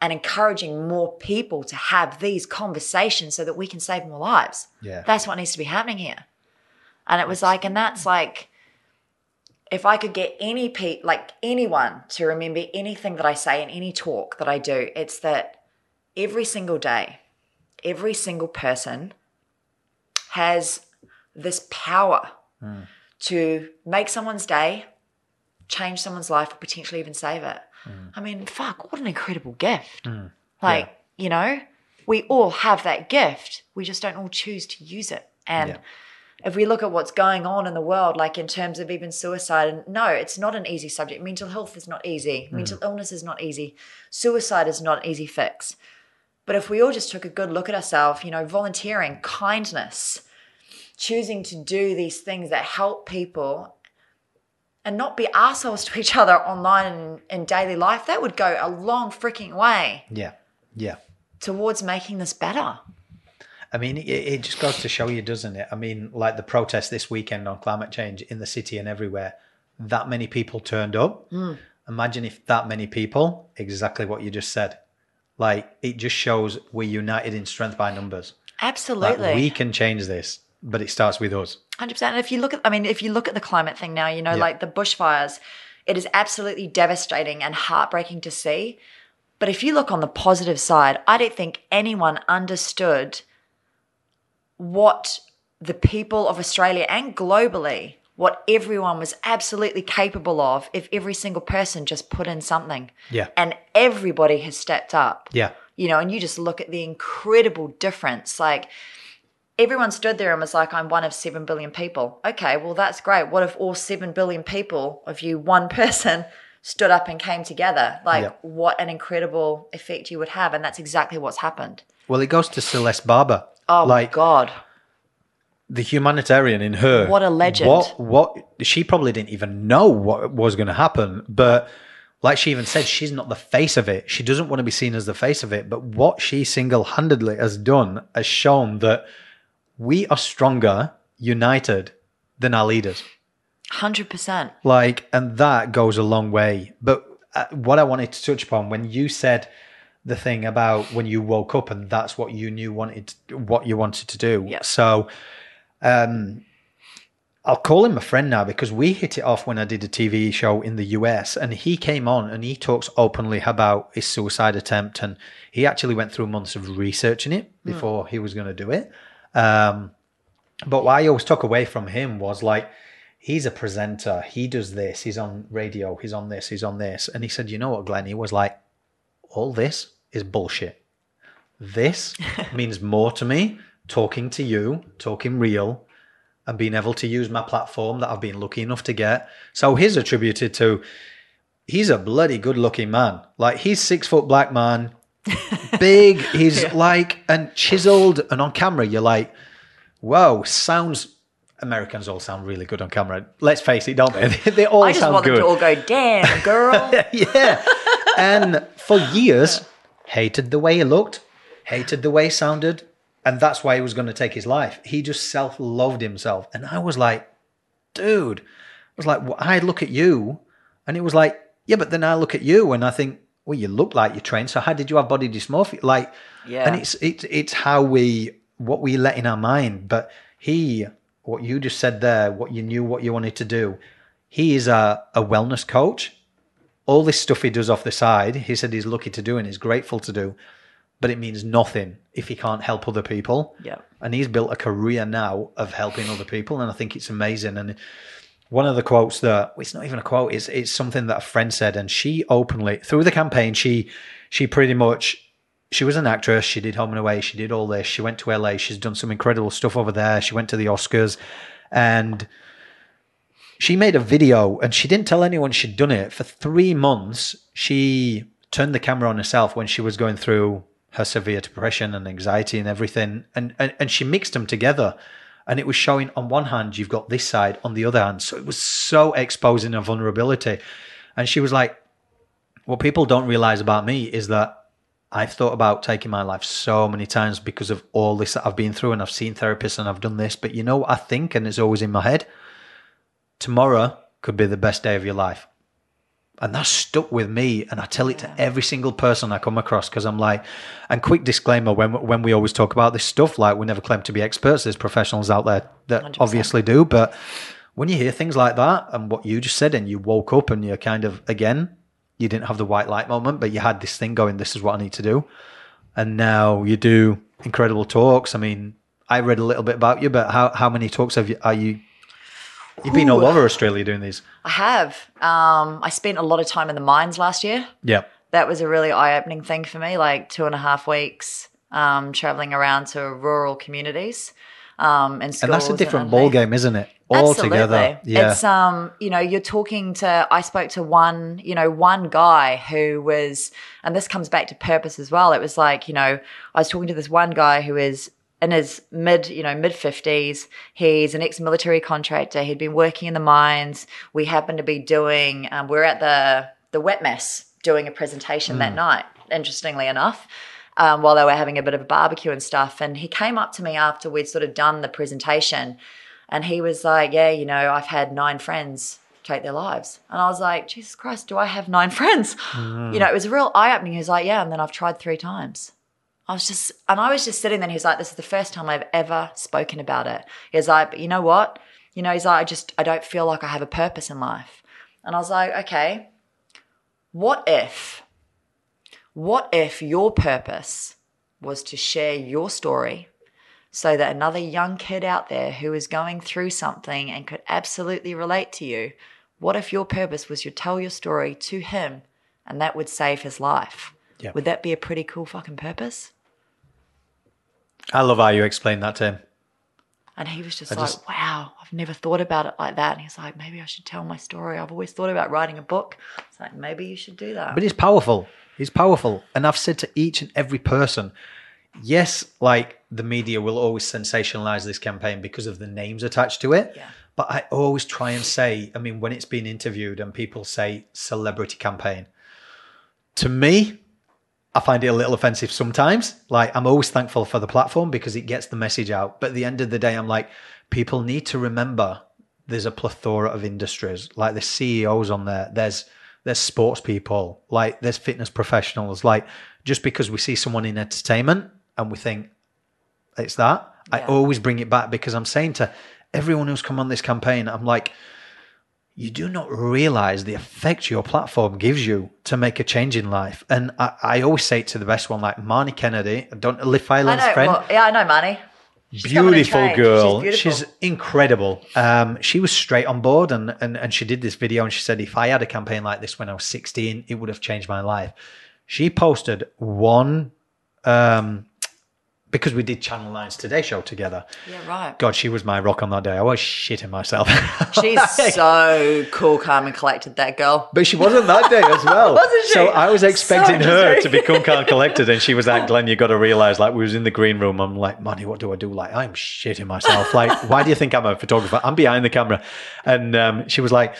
and encouraging more people to have these conversations so that we can save more lives. Yeah. That's what needs to be happening here. And it was like, and that's like, if I could get any pe like anyone to remember anything that I say in any talk that I do, it's that every single day, every single person has this power hmm. to make someone's day, change someone's life, or potentially even save it. Hmm. I mean, fuck, what an incredible gift. Hmm. Like, you know, we all have that gift. We just don't all choose to use it. And Yeah. If we look at what's going on in the world, like in terms of even suicide, and no, it's not an easy subject. Mental health is not easy. Hmm. Mental illness is not easy. Suicide is not an easy fix. But if we all just took a good look at ourselves, you know, volunteering, kindness, choosing to do these things that help people and not be assholes to each other online and in daily life, that would go a long freaking way Yeah. Yeah. towards making this better. I mean, it, it just goes to show you, doesn't it? I mean, like the protest this weekend on climate change in the city and everywhere, that many people turned up. Hmm. Imagine if that many people, exactly what you just said, like it just shows we're united in strength by numbers. Like Absolutely. we can change this, but it starts with us. Hundred percent. And if you look at, I mean, if you look at the climate thing now, you know, Yeah. like the bushfires, it is absolutely devastating and heartbreaking to see. But if you look on the positive side, I don't think anyone understood what the people of Australia and globally what everyone was absolutely capable of if every single person just put in something. Yeah. And everybody has stepped up. Yeah. You know, and you just look at the incredible difference. Like everyone stood there and was like, I'm one of 7 billion people. Okay, well, that's great. What if all 7 billion people of you, one person, stood up and came together? Like, Yeah. what an incredible effect you would have. And that's exactly what's happened. Well, it goes to Celeste Barber. Oh, like my God. the humanitarian in her. What a legend. What what she probably didn't even know what was going to happen, but like she even said, she's not the face of it. She doesn't want to be seen as the face of it. But what she single handedly has done has shown that we are stronger, united than our leaders. 100%. Like, and that goes a long way. But uh, what I wanted to touch upon when you said the thing about when you woke up and that's what you knew wanted, what you wanted to do. Yeah. So, um, I'll call him a friend now because we hit it off when I did a TV show in the US and he came on and he talks openly about his suicide attempt and he actually went through months of researching it before he was going to do it. Um, but what I always took away from him was like, he's a presenter. He does this. He's on radio. He's on this. He's on this. And he said, you know what, Glenn? He was like, all this is bullshit. This means more to me talking to you, talking real, and being able to use my platform that I've been lucky enough to get. So he's attributed to he's a bloody good looking man. Like he's six foot black man, big. He's like and chiseled, and on camera you're like, whoa, sounds. Americans all sound really good on camera. Let's face it, don't they? They all sound good. I just want good them to all go, damn, girl. yeah. And for years, hated the way he looked, hated the way he sounded, and that's why he was going to take his life. He just self loved himself. And I was like, dude, I was like, well, I look at you, and it was like, yeah, but then I look at you and I think, well, you look like you're trained. So how did you have body dysmorphia? Like, Yeah. and it's it's it's how we what we let in our mind. But he, what you just said there, what you knew, what you wanted to do. He is a, a wellness coach all this stuff he does off the side, he said he's lucky to do and he's grateful to do, but it means nothing if he can't help other people. Yeah. And he's built a career now of helping other people, and I think it's amazing. And one of the quotes that it's not even a quote, it's it's something that a friend said, and she openly through the campaign, she she pretty much she was an actress. She did Home and Away. She did all this. She went to LA. She's done some incredible stuff over there. She went to the Oscars, and she made a video and she didn't tell anyone she'd done it for three months. She turned the camera on herself when she was going through her severe depression and anxiety and everything, and and, and she mixed them together. And it was showing on one hand, you've got this side, on the other hand. So it was so exposing her vulnerability. And she was like, What people don't realize about me is that I've thought about taking my life so many times because of all this that I've been through, and I've seen therapists and I've done this. But you know what I think, and it's always in my head? Tomorrow could be the best day of your life. And that's stuck with me. And I tell it to every single person I come across because I'm like, and quick disclaimer when, when we always talk about this stuff, like we never claim to be experts. There's professionals out there that 100%. obviously do. But when you hear things like that and what you just said, and you woke up and you're kind of, again, you didn't have the white light moment, but you had this thing going, this is what I need to do. And now you do incredible talks. I mean, I read a little bit about you, but how, how many talks have you, are you, you've been all over Australia doing these? I have. Um, I spent a lot of time in the mines last year. Yeah. That was a really eye opening thing for me, like two and a half weeks um, traveling around to rural communities. Um, and, And that's a different ball game, isn't it? Altogether. Absolutely. Yeah. It's um, you know, you're talking to I spoke to one, you know, one guy who was and this comes back to purpose as well. It was like, you know, I was talking to this one guy who is in his mid, you know, mid 50s. He's an ex-military contractor. He'd been working in the mines. We happened to be doing um, we're at the the wet mess doing a presentation that night, interestingly enough. Um, while they were having a bit of a barbecue and stuff. And he came up to me after we'd sort of done the presentation and he was like, Yeah, you know, I've had nine friends take their lives. And I was like, Jesus Christ, do I have nine friends? You know, it was a real eye opening. He was like, Yeah, and then I've tried three times. I was just, and I was just sitting there and he was like, This is the first time I've ever spoken about it. He was like, But you know what? You know, he's like, I just, I don't feel like I have a purpose in life. And I was like, Okay, what if, what if your purpose was to share your story so that another young kid out there who is going through something and could absolutely relate to you, what if your purpose was to tell your story to him and that would save his life? Yeah. Would that be a pretty cool fucking purpose? I love how you explained that to him. And he was just I like, just- wow, I've never thought about it like that. And he's like, maybe I should tell my story. I've always thought about writing a book. It's like, maybe you should do that. But it's powerful. It's powerful. And I've said to each and every person, yes, like the media will always sensationalize this campaign because of the names attached to it. Yeah. But I always try and say, I mean, when it's been interviewed and people say celebrity campaign, to me, I find it a little offensive sometimes. Like, I'm always thankful for the platform because it gets the message out. But at the end of the day, I'm like, people need to remember there's a plethora of industries. Like, there's CEOs on there, there's there's sports people, like there's fitness professionals. Like, just because we see someone in entertainment and we think it's that, I always bring it back because I'm saying to everyone who's come on this campaign, I'm like, you do not realize the effect your platform gives you to make a change in life. And I, I always say it to the best one, like Marnie Kennedy, don't Liv I Island's friend, Well, yeah, I know, Marnie. She's beautiful girl. She's She's, incredible. Um, she was straight on board and, and and she did this video and she said, if I had a campaign like this when I was 16, it would have changed my life. She posted one um because we did Channel 9's Today Show together. Yeah, right. God, she was my rock on that day. I was shitting myself. She's so cool, calm, and collected, that girl. But she wasn't that day as well. Wasn't she? So I was expecting So her to become calm and collected, and she was like, "Glenn, you got to realize, like, we was in the green room. I'm like, Marnie, what do I do? Like, I'm shitting myself. Like, why do you think I'm a photographer? I'm behind the camera." And um, she was like.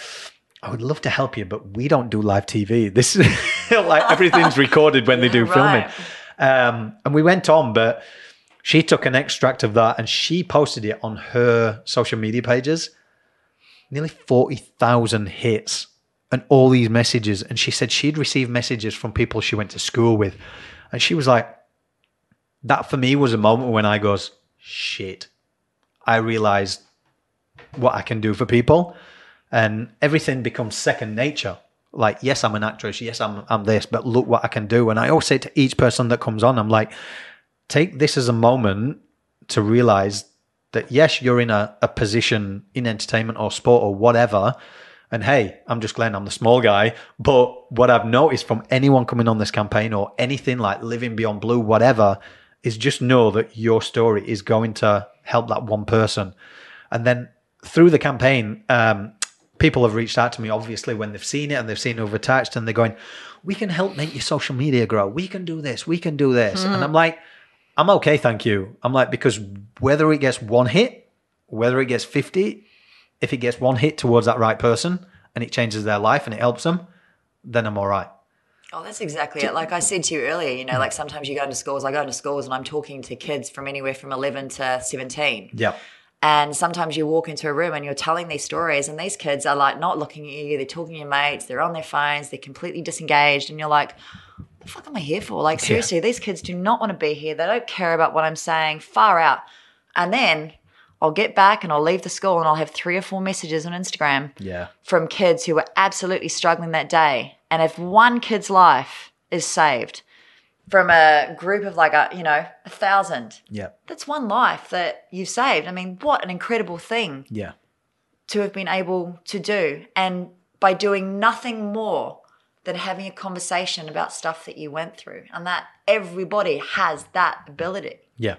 I would love to help you, but we don't do live TV. This is like everything's recorded when they do Yeah, filming. Um, and we went on, but she took an extract of that and she posted it on her social media pages. Nearly 40,000 hits and all these messages. And she said she'd received messages from people she went to school with. And she was like, that for me was a moment when I goes, shit, I realized what I can do for people. And everything becomes second nature. Like, yes, I'm an actress. Yes, I'm, I'm this, but look what I can do. And I always say to each person that comes on, I'm like, take this as a moment to realize that yes, you're in a, a position in entertainment or sport or whatever. And hey, I'm just Glenn, I'm the small guy. But what I've noticed from anyone coming on this campaign or anything like Livin Beyond Blue, whatever, is just know that your story is going to help that one person. And then through the campaign, um, people have reached out to me, obviously, when they've seen it and they've seen it overtaxed and they're going, we can help make your social media grow. We can do this. We can do this. And mm. I'm like, I'm okay, thank you. I'm like, because whether it gets one hit, whether it gets 50, if it gets one hit towards that right person and it changes their life and it helps them, then I'm all right. Oh, that's exactly it. Like I said to you earlier, you know, like sometimes you go into schools, I go into schools and I'm talking to kids from anywhere from 11 to 17. Yeah. And sometimes you walk into a room and you're telling these stories, and these kids are like not looking at you, they're talking to your mates, they're on their phones, they're completely disengaged, and you're like, what the fuck am I here for? Like, seriously, these kids do not want to be here. They don't care about what I'm saying, far out. And then I'll get back and I'll leave the school and I'll have three or four messages on Instagram Yeah. from kids who were absolutely struggling that day. And if one kid's life is saved from a group of like a, you know, a thousand, Yeah. that's one life that you've saved. I mean, what an incredible thing Yeah. to have been able to do. And by doing nothing more than having a conversation about stuff that you went through, and that everybody has that ability, Yeah.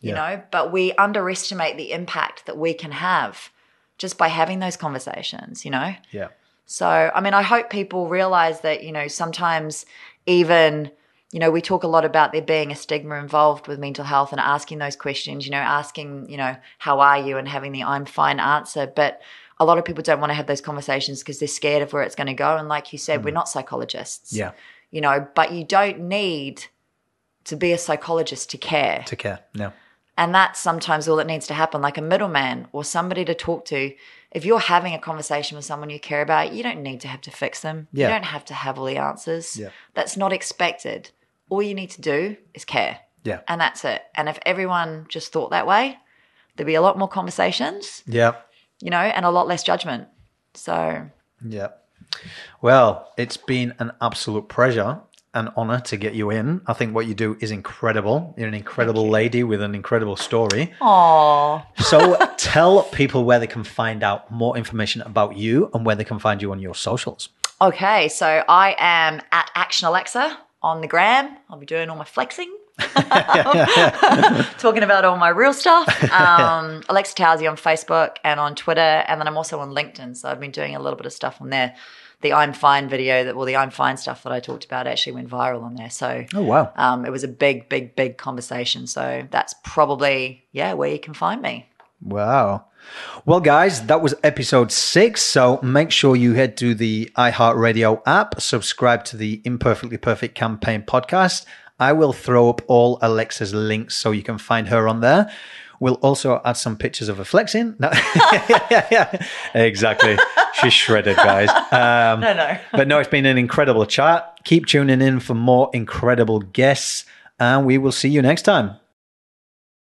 you Yeah. know, but we underestimate the impact that we can have just by having those conversations, you know? Yeah. So, I mean, I hope people realize that, you know, sometimes even, you know, we talk a lot about there being a stigma involved with mental health and asking those questions, you know, asking, you know, how are you and having the I'm fine answer. But a lot of people don't want to have those conversations because they're scared of where it's going to go. And like you said, we're mm. not psychologists, Yeah. you know, but you don't need to be a psychologist to care. To care. No. And that's sometimes all that needs to happen, like a middleman or somebody to talk to. If you're having a conversation with someone you care about, you don't need to have to fix them. Yeah. You don't have to have all the answers. Yeah. That's not expected. All you need to do is care. Yeah. And that's it. And if everyone just thought that way, there'd be a lot more conversations, Yeah. you know, and a lot less judgment. So Yeah. Well, it's been an absolute pleasure. an honor to get you in. I think what you do is incredible. You're an incredible lady with an incredible story. Aww. So tell people where they can find out more information about you and where they can find you on your socials. Okay, so I am at Action Alexa on the gram. I'll be doing all my flexing. Talking about all my real stuff. Um, Alexa Towsey on Facebook and on Twitter, and then I'm also on LinkedIn. So I've been doing a little bit of stuff on there. The I'm fine video that, well, the I'm fine stuff that I talked about actually went viral on there. So Oh wow. um, it was a big, big, big conversation. So that's probably yeah where you can find me. Wow. Well, guys, that was episode six. So make sure you head to the iHeartRadio app, subscribe to the Imperfectly Perfect Campaign podcast. I will throw up all Alexa's links so you can find her on there. We'll also add some pictures of her flexing. No. exactly. She's shredded, guys. Um, No, no. but no, it's been an incredible chat. Keep tuning in for more incredible guests, and we will see you next time.